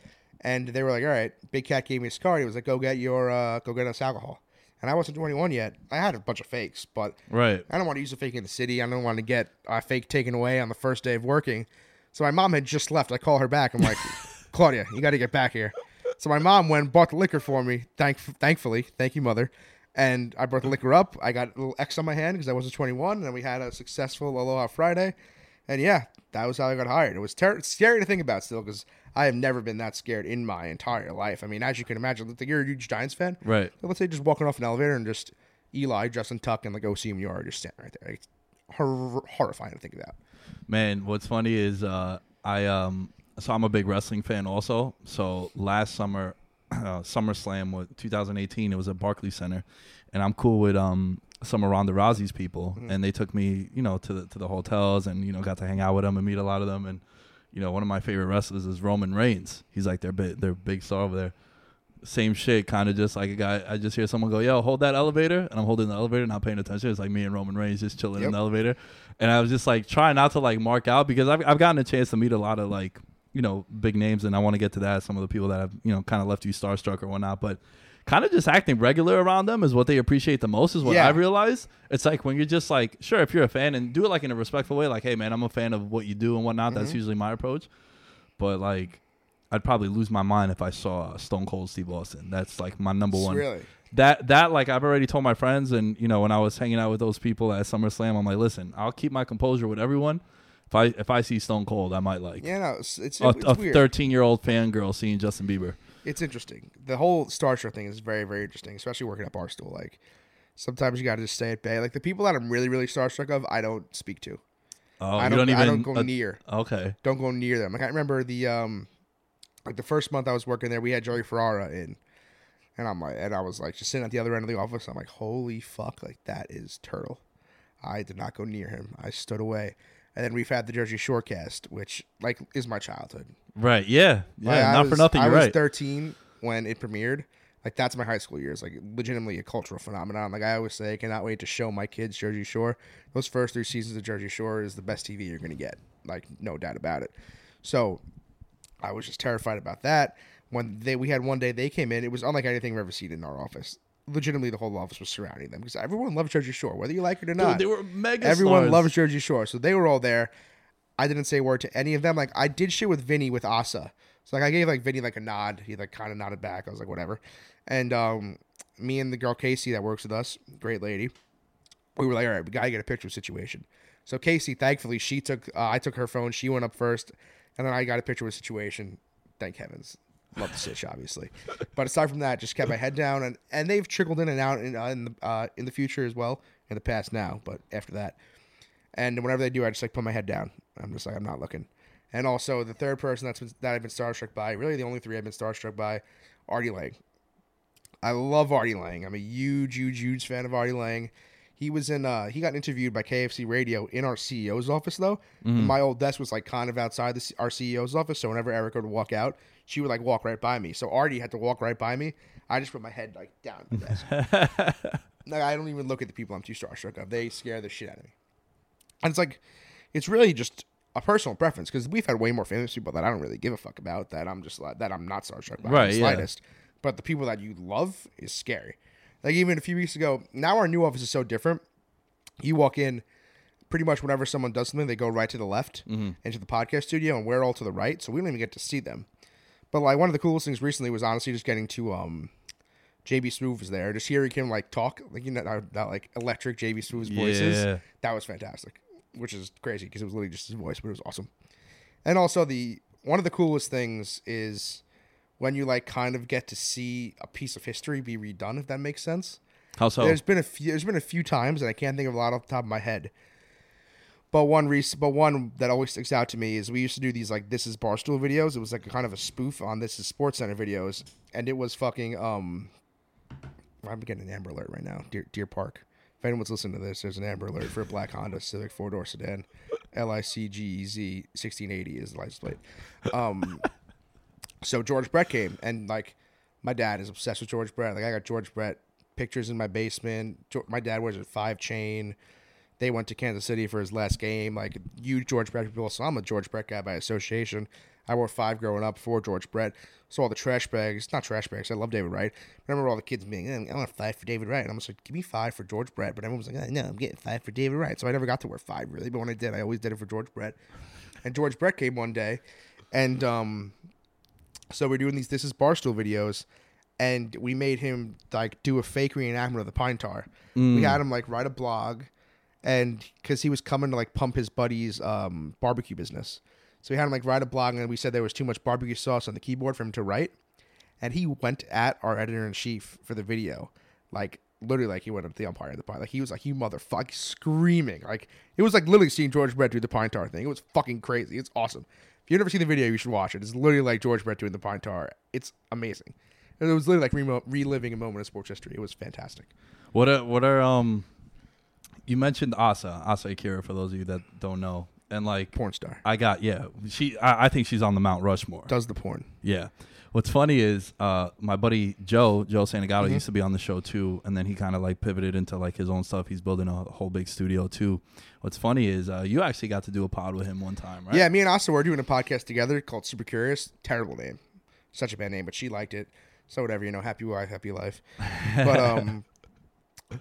and they were like, "All right." Big Cat gave me his card. He was like, "Go get your uh, go get us alcohol." And I wasn't 21 yet. I had a bunch of fakes, but Right. I don't want to use a fake in the city. I don't want to get a fake taken away on the first day of working. So my mom had just left. I call her back. I'm like, <laughs> Claudia, you got to get back here. So my mom went and bought the liquor for me. Thank, thankfully, thank you, mother. And I brought the liquor up. I got a little X on my hand because I wasn't 21, and we had a successful Aloha Friday. And yeah, that was how I got hired. It was ter- scary to think about still because I have never been that scared in my entire life. I mean, as you can imagine, you're a huge Giants fan. Right. So let's say just walking off an elevator and just Eli, Justin Tuck, and like OCM you are just standing right there. It's hor- horrifying to think about. Man, what's funny is uh, I um so I'm a big wrestling fan also. So last summer, <clears throat> uh, SummerSlam was 2018. It was at Barclays Center, and I'm cool with um some of Ronda Rousey's people, and they took me you know to the to the hotels and you know got to hang out with them and meet a lot of them. And you know one of my favorite wrestlers is Roman Reigns. He's like their big their big star over there. Same shit, kind of just like a guy. I just hear someone go, "Yo, hold that elevator," and I'm holding the elevator, not paying attention. It's like me and Roman Reigns just chilling in the elevator, and I was just like trying not to like mark out because I've I've gotten a chance to meet a lot of like you know big names, and I want to get to that. Some of the people that have you know kind of left you starstruck or whatnot, but kind of just acting regular around them is what they appreciate the most. Is what Yeah. I realized. It's like when you're just like, sure, if you're a fan and do it like in a respectful way, like, hey man, I'm a fan of what you do and whatnot. That's Mm-hmm. usually my approach. But like, I'd probably lose my mind if I saw Stone Cold Steve Austin. That's like my number one. Really? That that like I've already told my friends, and you know when I was hanging out with those people at SummerSlam, I'm like, listen, I'll keep my composure with everyone. If I if I see Stone Cold, I might like Yeah, no, it's it's, a, it's a weird. 13 year old fangirl seeing Justin Bieber. It's interesting. The whole Star Starstruck thing is very, very interesting, especially working at Barstool. Like, sometimes you got to just stay at bay. Like the people that I'm really, really starstruck of, I don't speak to. Oh, I you don't. don't even. I don't go uh, near. Okay. Don't go near them. Like I remember the um, like the first month I was working there, we had Joey Ferrara in, and I'm like, and I was like just sitting at the other end of the office. I'm like, holy fuck, like that is Turtle. I did not go near him. I stood away. And then we've had the Jersey Shore cast, which like is my childhood. Right. Yeah. Yeah. Like, not for was- nothing. I was right. 13 when it premiered. Like that's my high school years. Like legitimately a cultural phenomenon. Like I always say, I cannot wait to show my kids Jersey Shore. Those first three seasons of Jersey Shore is the best TV you're gonna get. Like no doubt about it. So I was just terrified about that. When they we had one day they came in, it was unlike anything we've ever seen in our office. Legitimately, the whole office was surrounding them because everyone loves Jersey Shore, whether you like it or Dude, not. they were mega. Everyone stars. loves Jersey Shore, so they were all there. I didn't say a word to any of them. Like I did shit with Vinny with Asa. So like I gave like Vinny like a nod. He like kind of nodded back. I was like whatever. And um, me and the girl Casey that works with us, great lady, we were like all right, we gotta get a picture of situation. So Casey, thankfully, she took uh, I took her phone. She went up first, and then I got a picture with situation. thank heavens. Love the Sitch, obviously, but aside from that, just kept my head down, and and they've trickled in and out in, uh, in the uh, in the future as well, in the past now, but after that, and whenever they do, I just like put my head down. I'm just like I'm not looking. And also the third person that's been, that I've been starstruck by, really the only three I've been starstruck by, Artie Lange. I love Artie Lange. I'm a huge, huge, huge fan of Artie Lange. He was in. Uh, he got interviewed by KFC Radio in our CEO's office though. And my old desk was like kind of outside the, our CEO's office. So whenever Erika would walk out, she would like walk right by me. So Artie had to walk right by me. I just put my head like down at the desk. like I don't even look at the people I'm too starstruck of. They scare the shit out of me. And it's like, it's really just a personal preference because we've had way more famous people that I don't really give a fuck about that I'm just like that I'm not starstruck by Right, the yeah. slightest. But the people that you love is scary. Like even a few weeks ago, now our new office is so different. You walk in, pretty much whenever someone does something, they go right to the left Mm-hmm. into the podcast studio, and we're all to the right, so we don't even get to see them. But like one of the coolest things recently was honestly just getting to um, JB Smoove was there, just hearing him like talk, like you know that, that like electric JB Smoove's voices. Yeah. That was fantastic, which is crazy because it was literally just his voice, but it was awesome. And also the one of the coolest things is when you like kind of get to see a piece of history be redone, if that makes sense. How so? There's been a few. There's been a few times, and I can't think of a lot off the top of my head. But one but one that always sticks out to me is we used to do these like this is barstool videos. It was like a kind of a spoof on this is SportsCenter videos, and it was fucking um. I'm getting an Amber Alert right now, Deer, Deer Park. If anyone's listening to this, there's an Amber Alert for a black Honda Civic four door sedan, L I C G E Z 1680 is the license plate. Um, <laughs> so George Brett came, and like my dad is obsessed with George Brett. Like I got George Brett pictures in my basement. My dad wears a five chain. They went to Kansas City for his last game. Like huge George Brett people. So I'm a George Brett guy by association. I wore five growing up for George Brett. So all the trash bags, not trash bags. I love David Wright. I remember all the kids being, "Eh, I want five for David Wright. And I'm just like, give me five for George Brett. But everyone was like, "Eh, no, I'm getting five for David Wright. So I never got to wear five really. But when I did, I always did it for George Brett. And George Brett came one day, and um, so we're doing these This Is Barstool videos, and we made him like do a fake reenactment of the Pine Tar. We had him like write a blog, and because he was coming to like pump his buddy's um, barbecue business, so we had him like write a blog, and we said there was too much barbecue sauce on the keyboard for him to write, and he went at our editor in chief for the video, like literally like he went up to the umpire of the pine, like he was like you motherfucker screaming, like it was like literally seeing George Brett do the Pine Tar thing. It was fucking crazy. It's awesome. If you've never seen the video, you should watch it. It's literally like George Brett doing the Pine Tar. It's amazing. It was literally like remo- reliving a moment of sports history. It was fantastic. What are what are um? You mentioned Asa Asa Akira for those of you that don't know, and like Porn star I got yeah she I, I think she's on the Mount Rushmore. does the porn. Yeah. What's funny is uh, my buddy Joe Joe Santagato Mm-hmm. used to be on the show too, and then he kind of like pivoted into like his own stuff. He's building a whole big studio too. What's funny is uh, you actually got to do a pod with him one time, right? Yeah, me and Asa were doing a podcast together called Super Curious. Terrible name, such a bad name, but she liked it. So whatever, you know, happy wife, happy life. But um, <laughs>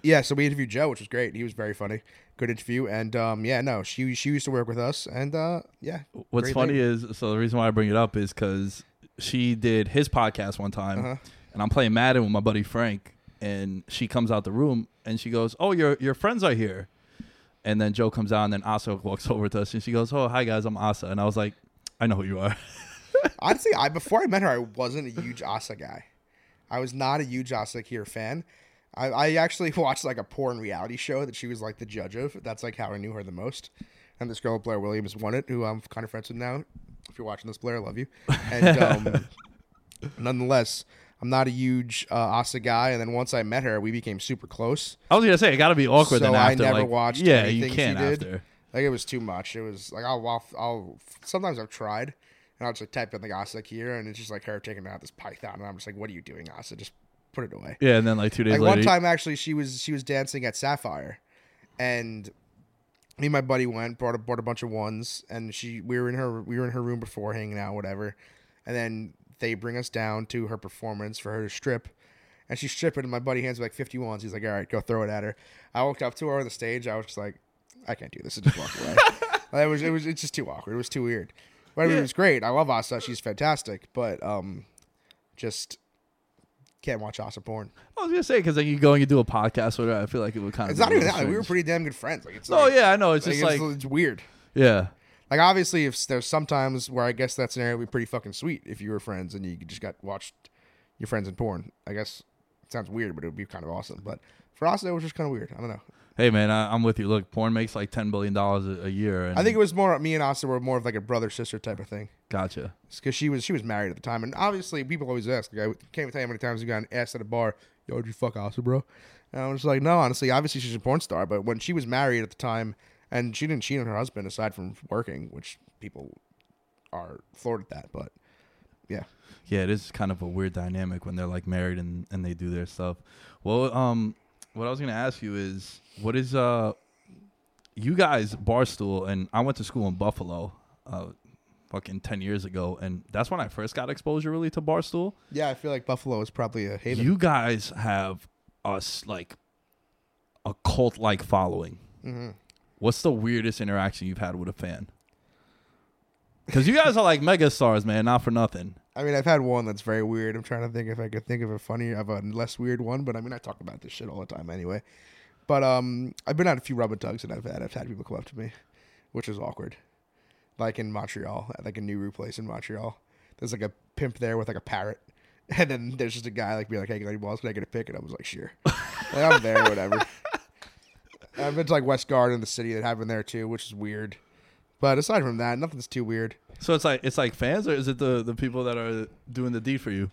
yeah. So we interviewed Joe, which was great. He was very funny, good interview, and um, yeah, no, she she used to work with us, and uh, yeah. What's funny lady. is so the reason why I bring it up is because she did his podcast one time, Uh-huh. and I'm playing Madden with my buddy Frank, and she comes out the room and she goes, "Oh, your your friends are here," and then Joe comes out, and then Asa walks <laughs> over to us, and she goes, "Oh, hi guys, I'm Asa," and I was like, "I know who you are." <laughs> Honestly, I before I met her, I wasn't a huge Asa guy. I was not a huge Asa Akira fan. I, I actually <laughs> watched like a porn reality show that she was like the judge of. That's like how I knew her the most. And this girl Blair Williams won it, who I'm kind of friends with now. If you're watching this, Blair, I love you. And <laughs> um, nonetheless, I'm not a huge uh, Asa guy. And then once I met her, we became super close. I was gonna say it got to be awkward. So then I after, never like, watched Yeah, you can't did. after. Like it was too much. It was like I'll, I'll, I'll sometimes I've tried and I'll just like type in like Asa here, and it's just like her taking out this python and I'm just like, what are you doing, Asa? Just put it away. Yeah, and then like two days Like later, one time actually, she was she was dancing at Sapphire, and me and my buddy went brought a, brought a bunch of ones, and she we were in her we were in her room before hanging out whatever, and then they bring us down to her performance for her to strip. And she's stripping, and my buddy hands me like 50 ones. He's like, "All right, go throw it at her." I walked up to her on the stage. I was just like, "I can't do this," and just walked away. <laughs> it was it was it's just too awkward. It was too weird. But I mean, it was great. I love Asa. She's fantastic. But um, just can't watch Asa porn. I was gonna say because then you go and you do a podcast with her. I feel like it would kind of. It's not even that. Like, we were pretty damn good friends. Like it's. Oh like, yeah, I know. It's like, just it's, like it's weird. yeah, Like obviously, if there's sometimes where I guess that scenario would be pretty fucking sweet if you were friends and you just got watched your friends in porn. I guess it sounds weird, but it would be kind of awesome. But for us, it was just kind of weird. I don't know. Hey man, I, I'm with you. Look, porn makes like ten billion dollars a, year. And I think it was more me and Austin were more of like a brother sister type of thing. gotcha. because she was she was married at the time, and obviously people always ask. Like, I can't even tell you how many times you got asked at a bar, "Yo, did you fuck Austin, bro?" And I was like, "No, honestly, obviously she's a porn star, but when she was married at the time, and she didn't cheat on her husband aside from working, which people are floored at that, but yeah, Yeah, it is kind of a weird dynamic when they're like married and, and they do their stuff. Well, um, what I was gonna ask you is, what is uh, you guys Barstool and I went to school in Buffalo, uh, fucking ten years ago, and that's when I first got exposure really to Barstool. yeah, I feel like Buffalo is probably a haven. You guys have us like a cult like following. Mm-hmm. What's the weirdest interaction you've had with a fan? Because you guys are like mega stars, man. Not for nothing. I mean, I've had one that's very weird. I'm trying to think if I could think of a funnier, of a less weird one, but I mean, I talk about this shit all the time anyway. But um, I've been at a few rub and tugs that I've had. I've had people come up to me, which is awkward. Like in Montreal, at like a New place in Montreal. There's like a pimp there with like a parrot, <laughs> and then there's just a guy like be like, "Hey, Lady Balls, can I get a pick?" And I was like, "Sure." like, I'm there, whatever. <laughs> I've been to like West Garden, in the city that have been there too, which is weird. But aside from that, nothing's too weird. So it's like it's like fans, or is it the the people that are doing the deed for you?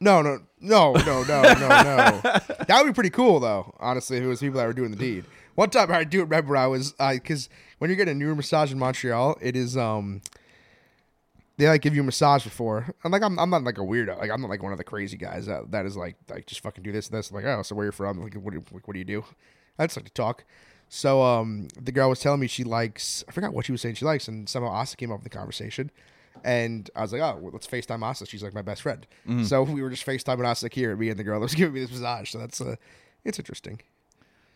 No, no, no, no, no, no, no. <laughs> That would be pretty cool, though. Honestly, if it was people that were doing the deed. One time, I do remember I was because when you're getting a newer massage in Montreal, it is um they like give you a massage before. I'm like I'm, I'm not like a weirdo. Like I'm not like one of the crazy guys that that is like like just fucking do this and this. I'm like oh, so where you're from? Like what do you, what do you do? I just like to talk. So um the girl was telling me she likes I forgot what she was saying she likes, and somehow Asa came up with the conversation. And I was like, oh, well, let's FaceTime Asa. She's like my best friend. So we were just FaceTiming Asa here, me and the girl <laughs> that was giving me this massage. So that's uh, it's interesting.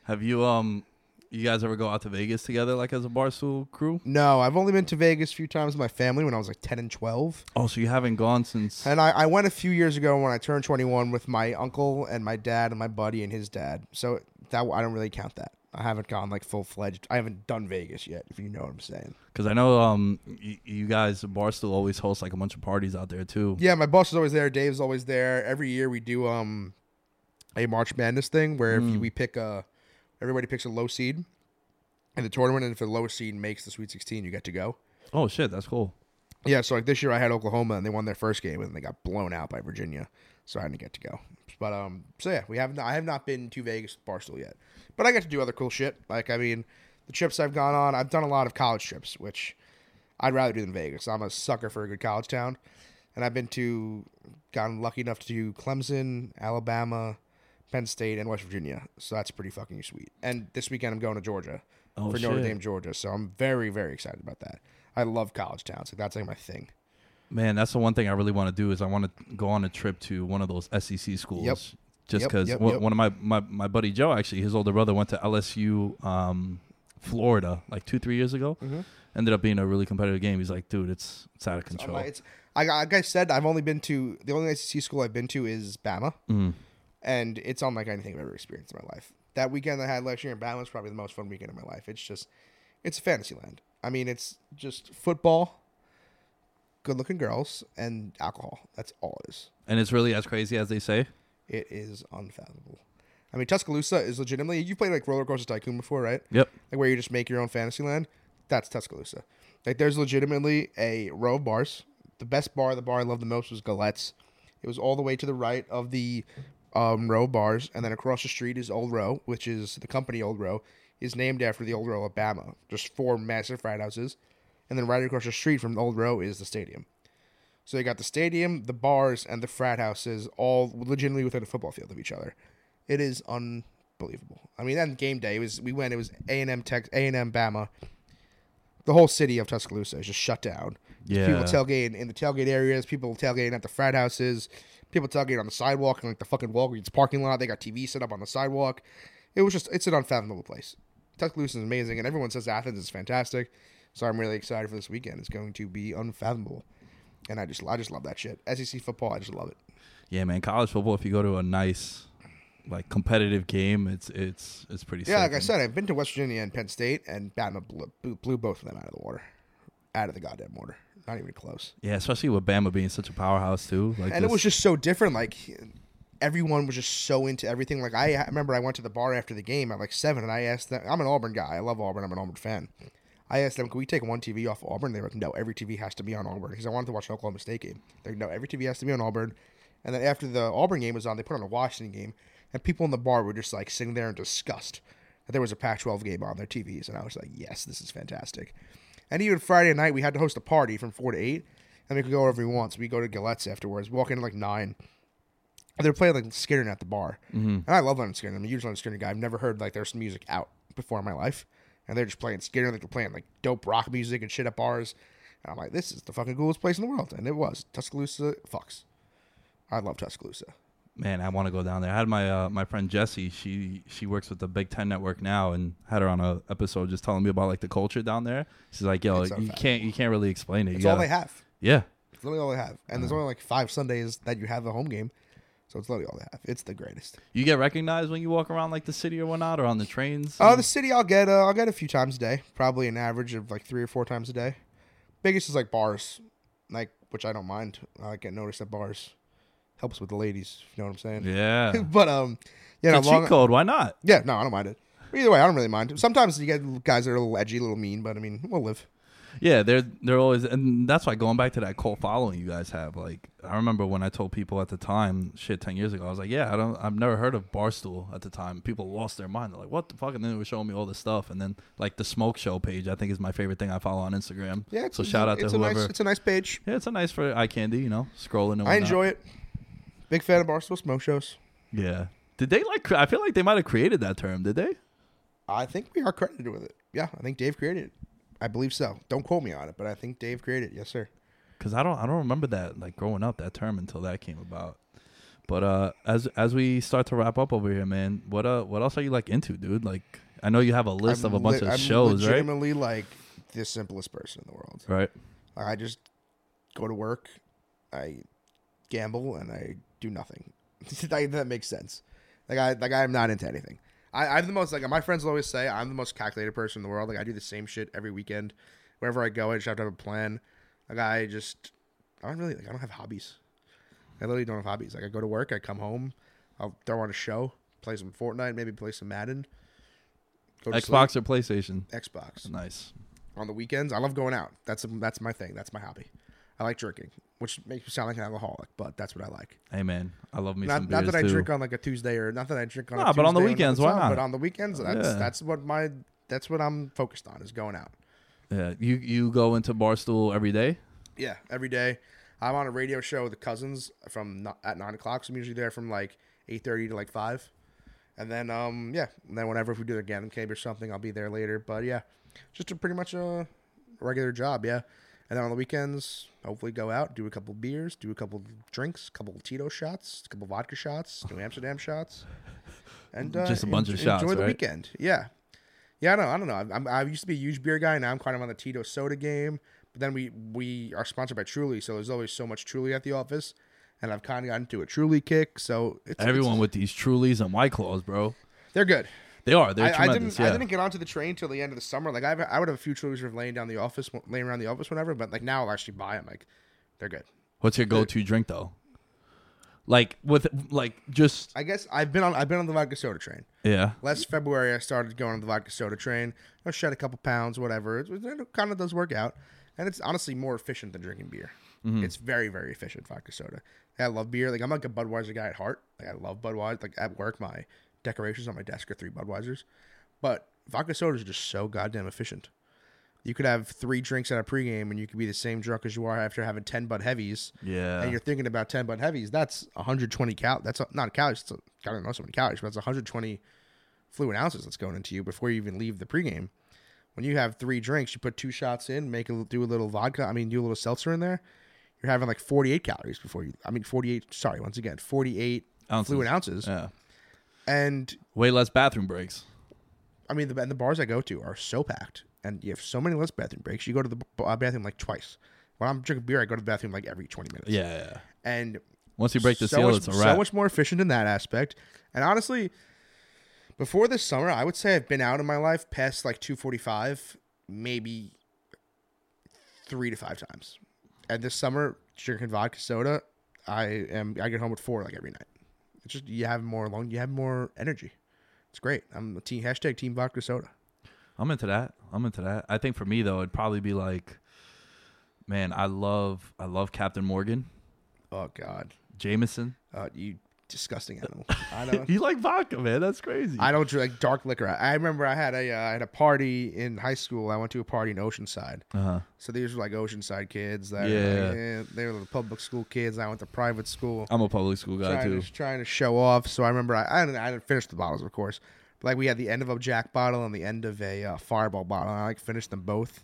Have you um, you guys ever go out to Vegas together, like as a Barstool crew? No, I've only been to Vegas a few times with my family when I was like 10 and 12. Oh, so you haven't gone since? And I, I went a few years ago when I turned 21 with my uncle and my dad and my buddy and his dad. So that I don't really count that. I haven't gone like full fledged. I haven't done Vegas yet, if you know what I'm saying. Because I know um, y- you guys Barstool always hosts like a bunch of parties out there too. Yeah, my boss is always there. Dave's always there. Every year we do um a March Madness thing where if we pick a everybody picks a low seed in the tournament, and if the lowest seed makes the Sweet 16, you get to go. Oh shit, that's cool. Yeah, so like this year I had Oklahoma and they won their first game and they got blown out by Virginia, so I didn't get to go. But um, so yeah, we have not, I have not been to Vegas Barstool yet, but I get to do other cool shit. Like I mean, the trips I've gone on, I've done a lot of college trips, which I'd rather do than Vegas. I'm a sucker for a good college town, and I've been to, gotten lucky enough to do Clemson, Alabama, Penn State, and West Virginia. So that's pretty fucking sweet. And this weekend I'm going to Georgia Oh, for Notre. Dame, Georgia. So I'm very very excited about that. I love college towns. Like that's like my thing. Man, that's the one thing I really want to do is I want to go on a trip to one of those SEC schools. Yep. Just Yep, because yep, one of my, my my buddy Joe actually, his older brother went to LSU, um, Florida, like two three years ago. Mm-hmm. Ended up being a really competitive game. He's like, dude, it's it's out of control. like, it's, I, like I said, I've only been to the only SEC school I've been to is Bama, Mhm. and it's unlike anything I've ever experienced in my life. That weekend I had last year in Bama was probably the most fun weekend of my life. It's just, it's fantasy land. I mean, it's just football, good-looking girls, and alcohol. That's all it is. And it's really as crazy as they say. It is unfathomable. I mean, Tuscaloosa is legitimately. You've played like Roller Coaster Tycoon before, right? Yep. like where you just make your own fantasy land. That's Tuscaloosa. Like there's legitimately a row of bars. The best bar, the bar I loved the most was Gallette's. It was all the way to the right of the um, row of bars, and then across the street is Old Row, which is the company Old Row, is named after the Old Row of Bama. Just four massive frat houses, and then right across the street from the Old Row is the stadium. So you got the stadium, the bars, and the frat houses all legitimately within a football field of each other. It is unbelievable. I mean, then game day it was we went. It was A and M Tech, A and M Bama. The whole city of Tuscaloosa is just shut down. Yeah. People tailgating in the tailgate areas. People tailgating at the frat houses. People tailgating on the sidewalk in like the fucking Walgreens parking lot. They got TV set up on the sidewalk. It was just it's an unfathomable place. Tuscaloosa is amazing, and everyone says Athens is fantastic. So I'm really excited for this weekend. It's going to be unfathomable, and I just I just love that shit. SEC football, I just love it. Yeah, man. College football. If you go to a nice, like competitive game, it's it's it's pretty. Yeah, like I said, I've been to West Virginia and Penn State, and Bama blew, blew- both of them out of the water. out of the goddamn order. Not even close. Yeah, especially with Bama being such a powerhouse too. Like, and it was just so different. Like everyone was just so into everything. Like I, I remember I went to the bar after the game at like seven, and I asked them. I'm an Auburn guy. I love Auburn. I'm an Auburn fan. I asked them, "Can we take one TV off Auburn?" They were like, "No, every TV has to be on Auburn." Because I wanted to watch an Oklahoma State game. They're like, "No, every TV has to be on Auburn." And then after the Auburn game was on, they put on a Washington game, and people in the bar were just like sitting there in disgust that there was a Pac-12 game on their TVs, and I was like, "Yes, this is fantastic." And even Friday night, we had to host a party from four to eight, and we could go wherever we want. So we go to Gallette's afterwards. We walk in at like nine. And they're playing like Skynyrd at the bar, mm-hmm. and I love Lynyrd Skynyrd. I'm a huge Lynyrd Skynyrd guy. I've never heard like there's music out before in my life, and they're just playing Skynyrd. Like they're playing like dope rock music and shit at bars. And I'm like, this is the fucking coolest place in the world, and it was Tuscaloosa. Fucks. I love Tuscaloosa. man, I want to go down there. I had my uh, my friend Jessie. She she works with the Big Ten Network now, and had her on a episode just telling me about like the culture down there. She's like, yo, so you fat. can't you can't really explain it. It's you all gotta- they have. Yeah, It's literally all they have, and there's only like five Sundays that you have a home game, so it's literally all they have. It's the greatest. you get recognized when you walk around like the city or whatnot, or on the trains. Oh, the city I'll get uh, I'll get a few times a day, probably an average of like three or four times a day. Biggest is like bars, like which I don't mind. I get noticed at bars. Helps with the ladies, you know what I'm saying. yeah, <laughs> but um, yeah, it's no, long, cheat code. Why not? yeah, no, I don't mind it. Either way, I don't really mind. Sometimes you get guys that are a little edgy, a little mean, but I mean, we'll live. Yeah, they're they're always, and that's why going back to that cult following you guys have. Like, I remember when I told people at the time, shit, ten years ago, I was like, yeah, I don't, I've never heard of Barstool at the time. People lost their mind. They're like, what the fuck? And then they were showing me all this stuff, and then like the Smoke Show page, I think is my favorite thing I follow on Instagram. Yeah, so shout out to it's whoever. A nice, it's a nice page. yeah, it's a nice for eye candy, you know, scrolling. And I whatnot. enjoy it. Big fan of Barstool Smoke shows. Yeah. Did they like? I feel like they might have created that term. Did they? I think we are credited with it. Yeah, I think Dave created it. I believe so. Don't quote me on it, but I think Dave created it. Yes, sir. because I don't I don't remember that like growing up that term until that came about. But uh, as as we start to wrap up over here, man, what uh what else are you like into, dude? Like I know you have a list I'm of a bunch le- of I'm shows, right? legitimately like the simplest person in the world. Right. Like, I just go to work, I gamble, and I do nothing. <laughs> that, that makes sense. Like I like I'm not into anything. I, I'm the most like my friends will always say I'm the most calculated person in the world. Like I do the same shit every weekend. Wherever I go, I just have to have a plan. Like I just I don't really like I don't have hobbies. I literally don't have hobbies. Like I go to work, I come home, I'll throw on a show, play some Fortnite, maybe play some Madden. Xbox or PlayStation? Xbox Nice. on the weekends. I love going out. That's that's my thing. That's my hobby. I like drinking, which makes me sound like an alcoholic, but that's what I like. Hey man, I love me Not, some not that I too. drink on like a Tuesday or not that I drink on. a Nah, but on the weekends, why not? But on the weekends, that's Yeah. that's what my that's what I'm focused on is going out. yeah, you you go into Barstool every day. Yeah, every day. I'm on a radio show with the cousins from at nine o'clock. So I'm usually there from like eight thirty to like five, and then um yeah, and then whenever if we do the Gambling Cave or something, I'll be there later. But yeah, just a pretty much a regular job. Yeah, and then on the weekends, hopefully go out, do a couple beers, do a couple drinks, a couple Tito shots, a couple vodka shots, New Amsterdam shots, <laughs> and uh, Just a bunch of shots, Enjoy the right? weekend. Yeah. Yeah, I know. I don't know. I'm, I'm, I used to be a huge beer guy. Now I'm kind of on the Tito soda game. But then we we are sponsored by Truly, so there's always so much Truly at the office, and I've kind of gotten to a Truly kick. So it's, Everyone it's- with these Trulies and White Claws, bro. they're good. They are. They're I, I didn't yeah. I didn't get onto the train till the end of the summer. Like I have, I would have a few Trulies of laying down the office, laying around the office, whenever. But like now I'll actually buy them. Like they're good. What's your go-to drink though? Like with like just I guess I've been on I've been on the vodka soda train. yeah. Last February, I started going on the vodka soda train. I shed a couple pounds, whatever. It, it kind of does work out, and it's honestly more efficient than drinking beer. Mm-hmm. It's very, very efficient vodka soda. I love beer. Like I'm like a Budweiser guy at heart. Like I love Budweiser. Like at work, my decorations on my desk are three Budweisers, but vodka sodas are just so goddamn efficient. You could have three drinks at a pregame, and you could be the same drunk as you are after having ten Bud Heavies Yeah. and you're thinking about 10 Bud Heavies, that's 120 cal. That's a, not calories. It's a, I don't know so many calories, but that's 120 fluid ounces that's going into you before you even leave the pregame. When you have three drinks, you put two shots in, make a do a little vodka. I mean, do a little seltzer in there. You're having like 48 calories before you. I mean, 48. Sorry, once again, 48 Ounces. fluid ounces. Yeah. And Way less bathroom breaks. I mean, the and the bars I go to are so packed, and you have so many less bathroom breaks. You go to the uh, bathroom like twice. When I'm drinking beer, I go to the bathroom like every 20 minutes. Yeah, yeah. And Once you break the so seal, much, it's a So much more efficient in that aspect. And honestly, before this summer, I would say I've been out in my life past like 245, maybe three to five times. And this summer, drinking vodka soda, I am I get home at four like every night. It's just you have more long, you have more energy. It's great. I'm a team hashtag team vodka soda. I'm into that. I'm into that. I think for me though, it'd probably be like, man, I love I love Captain Morgan, Oh God, Jameson. uh, you disgusting <laughs> animal. I don't. You like vodka, man? That's crazy. I don't drink dark liquor. I remember I had a uh, I had a party in high school. I went to a party in Oceanside. uh-huh. So these were like Oceanside kids. That Yeah. like, eh, they were the public school kids. I went to private school. I'm a public school guy trying too. to, trying to show off. So I remember I, I, didn't, I didn't finish the bottles, of course. But like we had the end of a Jack bottle and the end of a uh, Fireball bottle. And I like finished them both,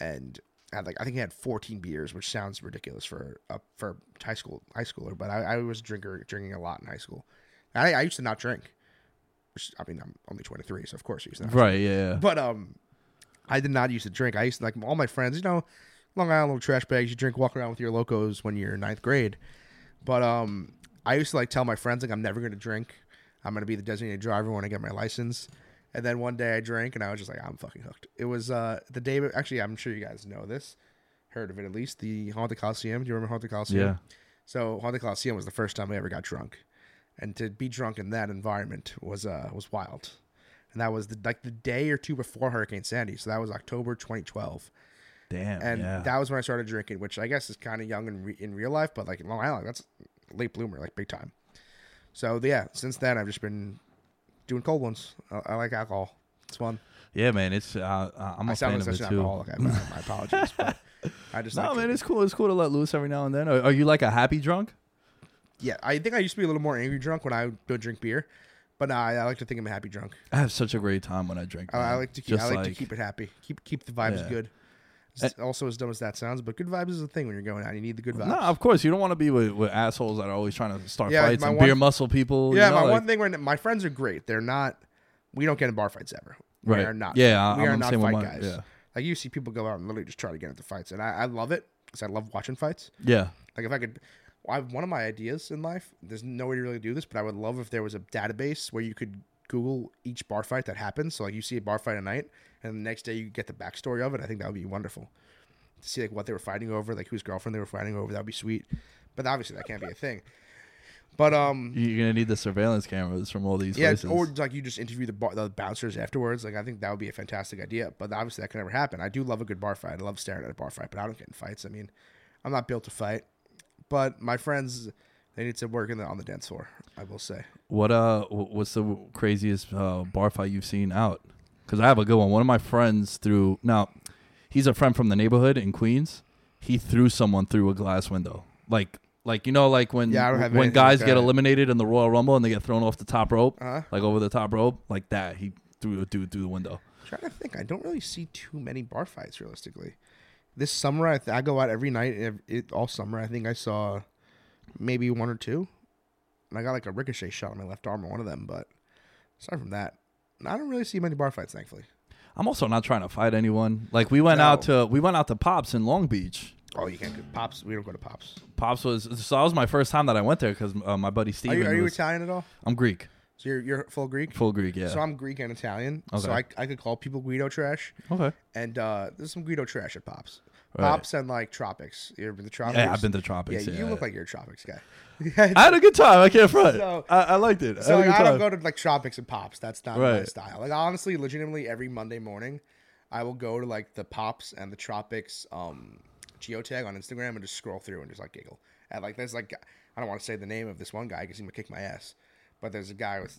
and had like I think he had 14 beers, which sounds ridiculous for uh, for high school high schooler. But I, I was a drinker drinking a lot in high school. I, I used to not drink. Which, I mean, I'm only 23, so of course I used to. Not Right? Yeah. but um, I did not used to drink. I used to like all my friends. You know, Long Island little trash bags. You drink, walk around with your locos when you're in ninth grade. But um, I used to like tell my friends like I'm never gonna drink. I'm gonna be the designated driver when I get my license. And then one day I drank and I was just like I'm fucking hooked. It was uh the day. Actually, I'm sure you guys know this, heard of it at least. The Haunted Coliseum. Do you remember Haunted Coliseum? Yeah. So Haunted Coliseum was the first time I ever got drunk, and to be drunk in that environment was uh was wild. And that was the, like the day or two before Hurricane Sandy. So that was October 2012, Damn. and yeah. that was when I started drinking, which I guess is kind of young in re- in real life, but like in Long Island, that's late bloomer, like big time. So yeah, since then I've just been doing cold ones. I, I like alcohol. It's fun. yeah, man. It's uh, I'm a I sound fan like of such it an too. alcoholic. I, my <laughs> apologies, but I just No, like man, to- it's cool. It's cool to let loose every now and then. Are, are you like a happy drunk? yeah. I think I used to be a little more angry drunk when I would go drink beer, but nah, I, I like to think I'm a happy drunk. I have such a great time when I drink. I, I man. like to keep. Just I like, to keep it happy. Keep keep the vibes Yeah. good. It's uh, also as dumb as that sounds, but good vibes is a thing when you're going out. You need the good vibes. No, of course you don't want to be with, with assholes that are always trying to start Yeah, fights my and one- beer muscle people. you yeah, know, my like- one thing right now, my friends are great. They're not. We don't get in bar fights ever. We Right. are not. Yeah, we I'm are the not same with fight mine, guys. yeah. Like you see people go out and literally just try to get into fights, and I, I love it because I love watching fights. Yeah, Like if I could, I, one of my ideas in life. There's no way to really do this, but I would love if there was a database where you could Google each bar fight that happens. So like you see a bar fight at night, and the next day you get the backstory of it. I think that would be wonderful to see like what they were fighting over, like whose girlfriend they were fighting over. That would be sweet. But obviously that can't be a thing. But um, you're gonna need the surveillance cameras from all these yeah, places. or like you just interview the bar, the bouncers afterwards. Like I think that would be a fantastic idea. But obviously that can never happen. I do love a good bar fight. I love staring at a bar fight, but I don't get in fights. I mean, I'm not built to fight. But my friends, they need to work in the, on the dance floor. I will say. What uh, what's the craziest uh, bar fight you've seen out? Because I have a good one. One of my friends threw. Now, he's a friend from the neighborhood in Queens. He threw someone through a glass window, like like you know, like when Yeah, I don't have when guys get eliminated in the Royal Rumble and they get thrown off the top rope, Uh-huh. like over the top rope, like that. He threw a dude through the window. trying to think. I don't really see too many bar fights realistically. This summer, I, th- I go out every night. It, all summer, I think I saw maybe one or two. And I got like a ricochet shot on my left arm on one of them. But aside from that, I don't really see many bar fights. Thankfully. I'm also not trying to fight anyone. Like we went No. out to we went out to Pops in Long Beach. Oh, you can't go pops. We don't go to pops. Pops was so that was my first time that I went there because uh, my buddy Are you, are you was- Italian at all? I'm Greek, So you're you're full Greek. full Greek. Yeah. So I'm Greek and Italian. So I, I could call people Guido trash. okay. And uh, there's some Guido trash at Pops. Right. Pops and like Tropics. You ever been to Tropics? Yeah, I've been to tropics. Yeah, Tropics. you yeah. look like you're a Tropics guy. I had a good time. I can't front. So- I, I liked it. I, So had like, I don't go to like Tropics and Pops. That's not my style. Like honestly, legitimately, every Monday morning, I will go to like the Pops and the Tropics um geotag on Instagram and just scroll through and just like giggle. And like there's like I don't want to say the name of this one guy because he might kick my ass, but there's a guy with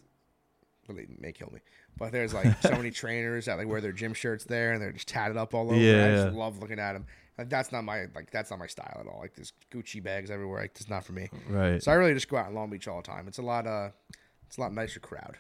really may kill me. But there's like so many <laughs> trainers that like wear their gym shirts there and they're just tatted up all over. I Yeah. just love looking at them. That's not my like that's not my style at all. Like there's Gucci bags everywhere. Like it's not for me. Right. So I really just go out in Long Beach all the time. It's a lot uh it's a lot nicer crowd.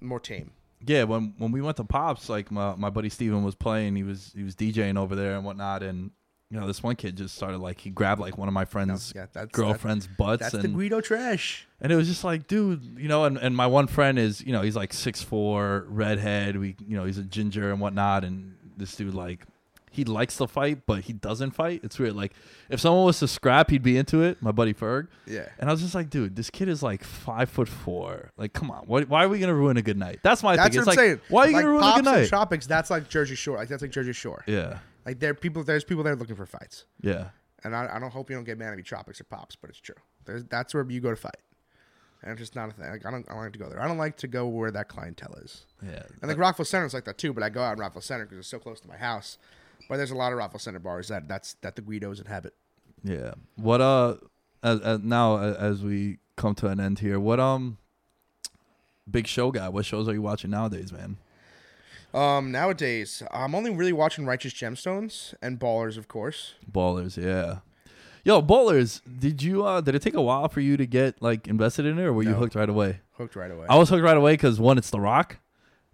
More tame. yeah, when when we went to Pops, like my, my buddy Steven was playing, he was he was DJing over there and whatnot, and you know this one kid just started like he grabbed like one of my friend's yeah, that's- girlfriend's butts, That's and the Guido trash. and it was just like, dude, you know, and, and my one friend is, you know, he's like six four, redhead, we, you know, he's a ginger and whatnot, and this dude like. He likes to fight, but he doesn't fight. It's weird. Like if someone was to scrap, he'd be into it. My buddy Ferg. Yeah. And I was just like, dude, this kid is like five foot four. Like, come on, why, why are we gonna ruin a good night? That's my thing. That's thing. what It's I'm like, saying. why are you like, gonna ruin Pops a good and night? Tropics, that's like Jersey Shore. Like that's like Jersey Shore. yeah, Like there people there's people there looking for fights. Yeah. And I, I don't hope you don't get mad at me tropics or pops, but it's true. There's that's where you go to fight. And it's just not a thing. Like, I don't I don't like to go there. I don't like to go where that clientele is. Yeah. And like Rockville Centre is like that too, but I go out in Rockville Centre because it's so close to my house. But there's a lot of Rockville Centre bars that that's that the Guidos inhabit. Yeah. What uh as, as now as we come to an end here, what um big show guy, what shows are you watching nowadays, man? Um, nowadays, I'm only really watching Righteous Gemstones and Ballers, of course. Ballers, yeah. Yo, Ballers, did you uh did it take a while for you to get like invested in it or were you No. hooked right away? Hooked right away. I was hooked right away because one, it's The Rock,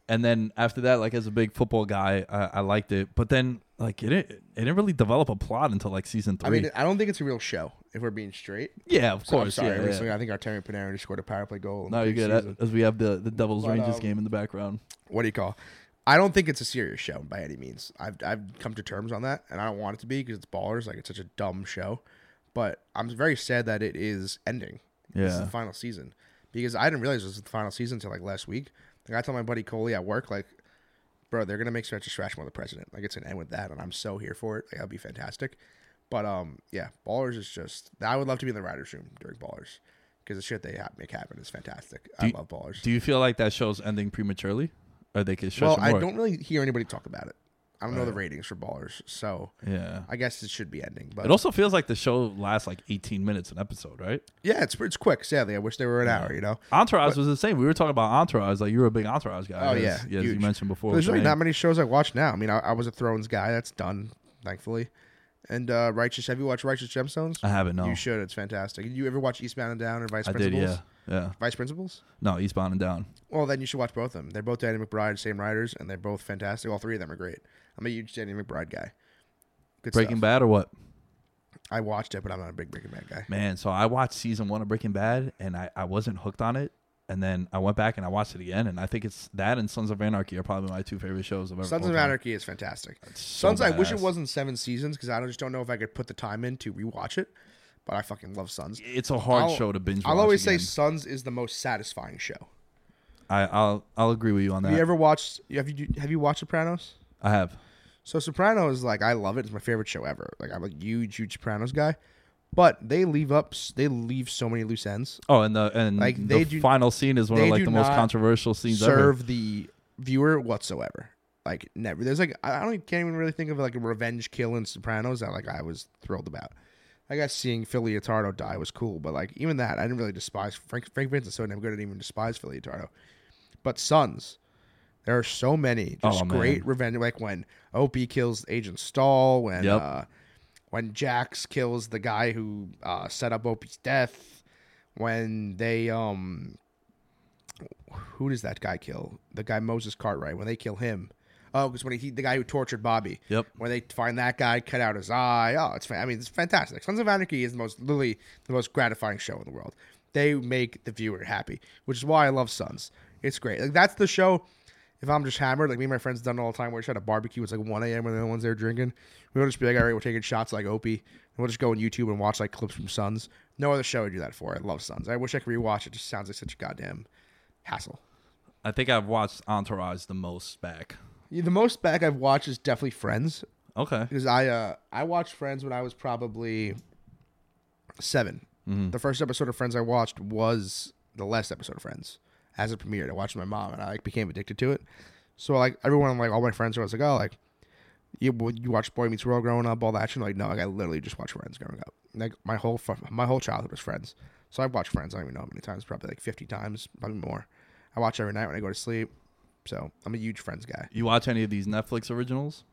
and then after that, like as a big football guy, I, I liked it. But then, like it didn't, it didn't really develop a plot until like season three. I mean, I don't think it's a real show. If we're being straight, yeah, of So I'm course. sorry. yeah, recently, yeah. I think Artemi Panarin just scored a power play goal. in No, you're good. preseason. As we have the the Devils But, Rangers um, game in the background. What do you call? I don't think it's a serious show by any means. I've I've come to terms on that, and I don't want it to be because it's ballers. Like it's such a dumb show. But I'm very sad that it is ending. This is Yeah. the final season because I didn't realize this was the final season until like last week. Like I told my buddy Coley at work, like, bro, they're gonna make Spencer Strasmore the president. Like it's gonna end with that, and I'm so here for it. Like that'd be fantastic. But um, yeah, Ballers is just. I would love to be in the writers' room during Ballers because the shit they ha- make happen is fantastic. I you- love Ballers. Do you feel like that show's ending prematurely, or they could stretch well, I more? don't really hear anybody talk about it. I don't know the ratings for Ballers, so Yeah. I guess it should be ending. But It also feels like the show lasts like 18 minutes an episode, right? yeah, it's it's quick. Sadly, I wish they were an hour. You know, Entourage was the same. We were talking about Entourage. Like you were a big Entourage guy. Oh, as- yeah, as you huge. mentioned before. there's with really not many shows I watch now. I mean, I, I was a Thrones guy. That's done, thankfully. And uh, Righteous. Have you watched Righteous Gemstones? I haven't. No, You should. It's fantastic. You ever watch Eastbound and Down or Vice I did. Principals? Yeah, yeah. Vice Principals? No, Eastbound and Down. Well, then you should watch both of them. They're both Danny McBride, same writers, and they're both fantastic. All three of them are great. I'm a huge Danny McBride guy. Good Breaking stuff. Bad or what? I watched it, but I'm not a big Breaking Bad guy. Man, so I watched season one of Breaking Bad, and I, I wasn't hooked on it. And then I went back and I watched it again, and I think it's that and Sons of Anarchy are probably my two favorite shows of ever. Sons of time. Anarchy is fantastic. so Sons, I wish it wasn't seven seasons because I don't- just don't know if I could put the time in to rewatch it. But I fucking love Sons. It's a hard I'll- show to binge. I'll always say. Sons is the most satisfying show. I, I'll I'll agree with you on that. Have you ever watched? Have you have you watched Sopranos? I have. So Sopranos, like I love it. It's my favorite show ever. Like I'm a huge, huge Sopranos guy. But they leave up. they leave so many loose ends. Oh, and the and Like, the they do- final scene is one of like the most controversial scenes ever. Serve the viewer whatsoever. Like never. There's like I don't can't even really think of like a revenge kill in Sopranos that like I was thrilled about. I guess seeing Philly Leotardo die was cool, but like even that, I didn't really despise Frank. Frank Vincent's so damn good, I didn't even despise Philly Leotardo. But Sons, there are so many just Oh, man. great revenge. Like when Opie kills Agent Stahl, when Yep. uh, when Jax kills the guy who uh, set up Opie's death, when they um, who does that guy kill? The guy Moses Cartwright. When they kill him. Oh, because when he the guy who tortured Bobby. Yep. When they find that guy, cut out his eye. Oh, it's I mean, it's fantastic. Sons of Anarchy is the most literally the most gratifying show in the world. They make the viewer happy, which is why I love Sons. It's great. Like that's the show. If I'm just hammered, like me and my friends done all the time, we're just at a barbecue. It's like 1 a.m. when the other ones there drinking. We'll just be like, all right, we're taking shots like Opie. And we'll just go on YouTube and watch like clips from Sons. No other show would do that for. I love Sons. I wish I could rewatch it. Just sounds like such a goddamn hassle. I think I've watched Entourage the most back. Yeah, the most back I've watched is definitely Friends Okay. because I uh I watched Friends when I was probably 7 The first episode of Friends I watched was the last episode of Friends as it premiered. I watched with my mom and I like became addicted to it. So like everyone like all my friends were was like, oh like you you watch Boy Meets World growing up, all that shit. Like no, like I literally just watched Friends growing up. Like my whole my whole childhood was Friends. So I've watched Friends. I don't even know how many times, probably like fifty times, probably more. I watch every night when I go to sleep. So I'm a huge Friends guy. You watch any of these Netflix originals?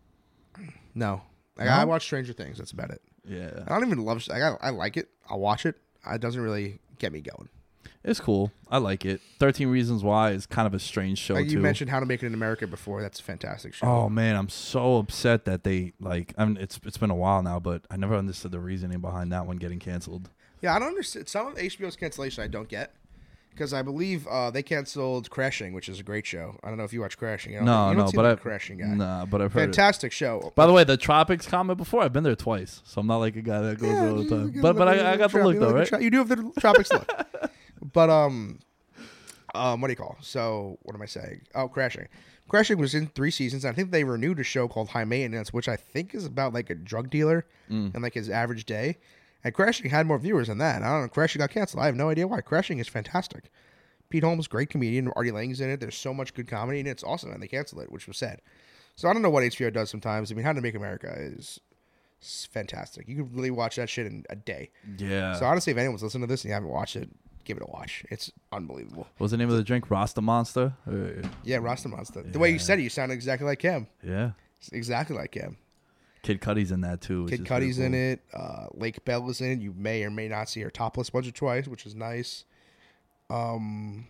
No, like, No? I watch Stranger Things. That's about it. Yeah. I don't even love. Like, I, I like it. I'll watch it. It doesn't really get me going. It's cool. I like it. 13 Reasons Why is kind of a strange show Like too. you mentioned How to Make It in America before. That's a fantastic show. Oh man, I'm so upset that they like. I mean, it's it's been a while now, but I never understood the reasoning behind that one getting canceled. Yeah, I don't understand. Some of HBO's cancellation I don't get because I believe uh, they canceled Crashing, which is a great show. I don't know if you watch Crashing. I don't No, you don't no, but I Crashing guy. Nah, but I've heard. It. Fantastic show. By the way, the Tropics comment before I've been there twice, so I'm not like a guy that goes there all the time. But but I, I got the look though, right? you do have the Tropics look. <laughs> But um, um, what do you call? So what am I saying? Oh, Crashing. Crashing was in three seasons. I think they renewed a show called High Maintenance, which I think is about like a drug dealer and like his average day. And Crashing had more viewers than that. I don't know. Crashing got canceled. I have no idea why. Crashing is fantastic. Pete Holmes, great comedian. Artie Lange's in it. There's so much good comedy, and it's awesome. And they canceled it, which was sad. So I don't know what HBO does sometimes. I mean, How to Make America is fantastic. You can really watch that shit in a day. Yeah. So honestly, if anyone's listening to this and you haven't watched it, give it a watch. It's unbelievable. What's the name of the drink? Rasta Monsta. Uh, Yeah, Rasta Monsta. The way you said it, you sound exactly like him. Yeah. It's exactly like him. Kid Cudi's in that too. which Kid is Cudi's in cool. it. Uh, Lake Bell is in it. You may or may not see her topless once or twice, which is nice. Um,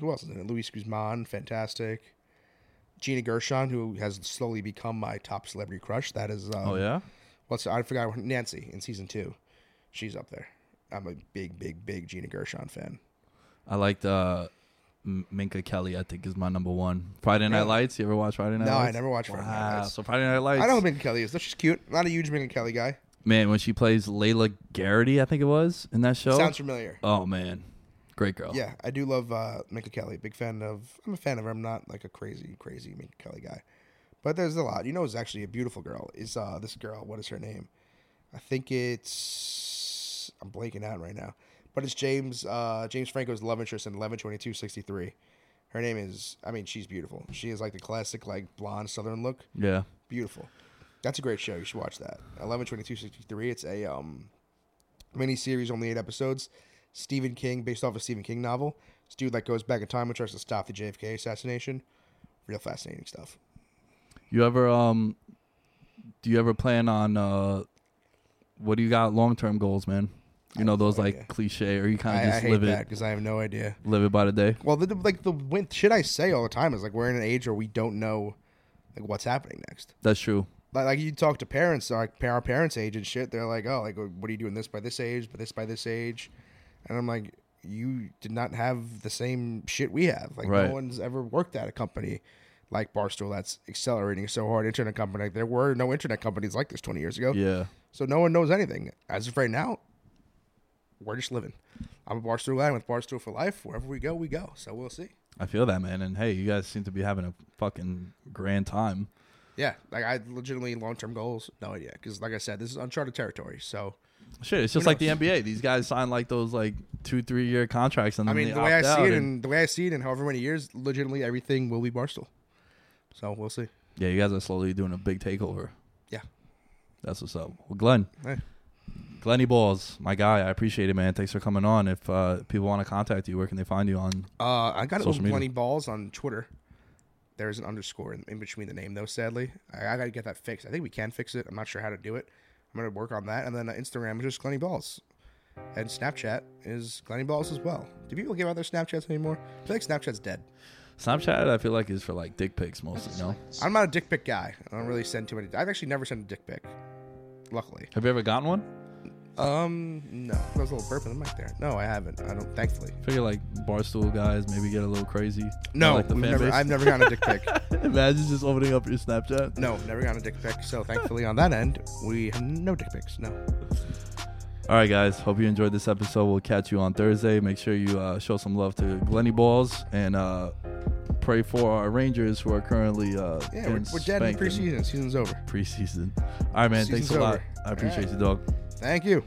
who else is in it? Luis Guzman, fantastic. Gina Gershon, who has slowly become my top celebrity crush. That is, um, Oh yeah. what's I forgot her- Nancy in season two. She's up there. I'm a big, big, big Gina Gershon fan. I liked uh, Minka Kelly. I think is my number one. Friday Night Really? Lights. You ever watch Friday Night Lights? No, I never watched Wow. Friday Night Lights. So Friday Night Lights. I know who Minka Kelly is. though. She's cute. Not a huge Minka Kelly guy. Man, when she plays Lyla Garrity, I think it was in that show. Sounds familiar. oh man, great girl. Yeah, I do love uh, Minka Kelly. Big fan of. I'm a fan of her. I'm not like a crazy, crazy Minka Kelly guy, but there's a lot. You know, it's actually a beautiful girl. Is uh this girl? What is her name? I think it's. I'm blanking out right now, but it's James uh James Franco's love interest in 112263. Her name is. I mean, she's beautiful. She is like the classic like blonde Southern look. Yeah. Beautiful. That's a great show. You should watch that. Eleven twenty two sixty three. It's a um mini series, only eight episodes. Stephen King, based off a Stephen King novel. This dude like goes back in time and tries to stop the JFK assassination. Real fascinating stuff. You ever um, do you ever plan on uh, what do you got long term goals, man? You know have no those like idea. cliche, or you kind I, of I just hate live that it, because I have no idea. live it by the day. Well, the, the- like the win- shit I say all the time is like we're in an age where we don't know like what's happening next. That's true. Like, like you talk to parents, like our parents' age and shit. They're like, oh, like what are you doing this by this age, but this by this age, and I'm like, you did not have the same shit we have. Like Right. no one's ever worked at a company like Barstool that's accelerating so hard. Internet company. Like, there were no internet companies like this 20 years ago. Yeah. So no one knows anything. As of right now, we're just living. I'm a Barstool guy with Barstool for life. Wherever we go, we go. So we'll see. I feel that, man. And hey, you guys seem to be having a fucking grand time. Yeah, like I legitimately long term goals, no idea. Because like I said, this is uncharted territory. So Shit, it's just like the NBA. These guys sign like those like two, three year contracts, and I mean, the way I see it, and- and the way I see it, in however many years, legitimately everything will be Barstool. So we'll see. yeah, you guys are slowly doing a big takeover. Yeah. That's what's up. Well, Glenn, Hey. Glenny Balls, my guy. I appreciate it, man. Thanks for coming on. If uh, people want to contact you, where can they find you on? Uh, I got Social Social media. Glenny Balls on Twitter. There's an underscore in, in between the name, though. Sadly, I, I got to get that fixed. I think we can fix it. I'm not sure how to do it. I'm gonna work on that, and then uh, Instagram is just Glenny Balls, and Snapchat is Glenny Balls as well. Do people give out their Snapchats anymore? I feel like Snapchat's dead. Snapchat, I feel like is for like dick pics mostly. No, I'm not a dick pic guy. I don't really send too many. I've actually never sent a dick pic. Luckily, have you ever gotten one? Um, no. There's a little burp in the mic there. No, I haven't. I don't. Thankfully, I figure like barstool guys maybe get a little crazy. no. like never. I've never gotten a dick pic. <laughs> Imagine just opening up your Snapchat. No, never gotten a dick pic. So thankfully, on that end, we have no dick pics. No. All right, guys. Hope you enjoyed this episode. We'll catch you on Thursday. Make sure you uh, show some love to Glenny Balls and uh, pray for our Rangers who are currently uh, Yeah, we're, we're dead in preseason. Season's over. Preseason. All right, man. Season's thanks a lot. I appreciate All you, dog. Thank you.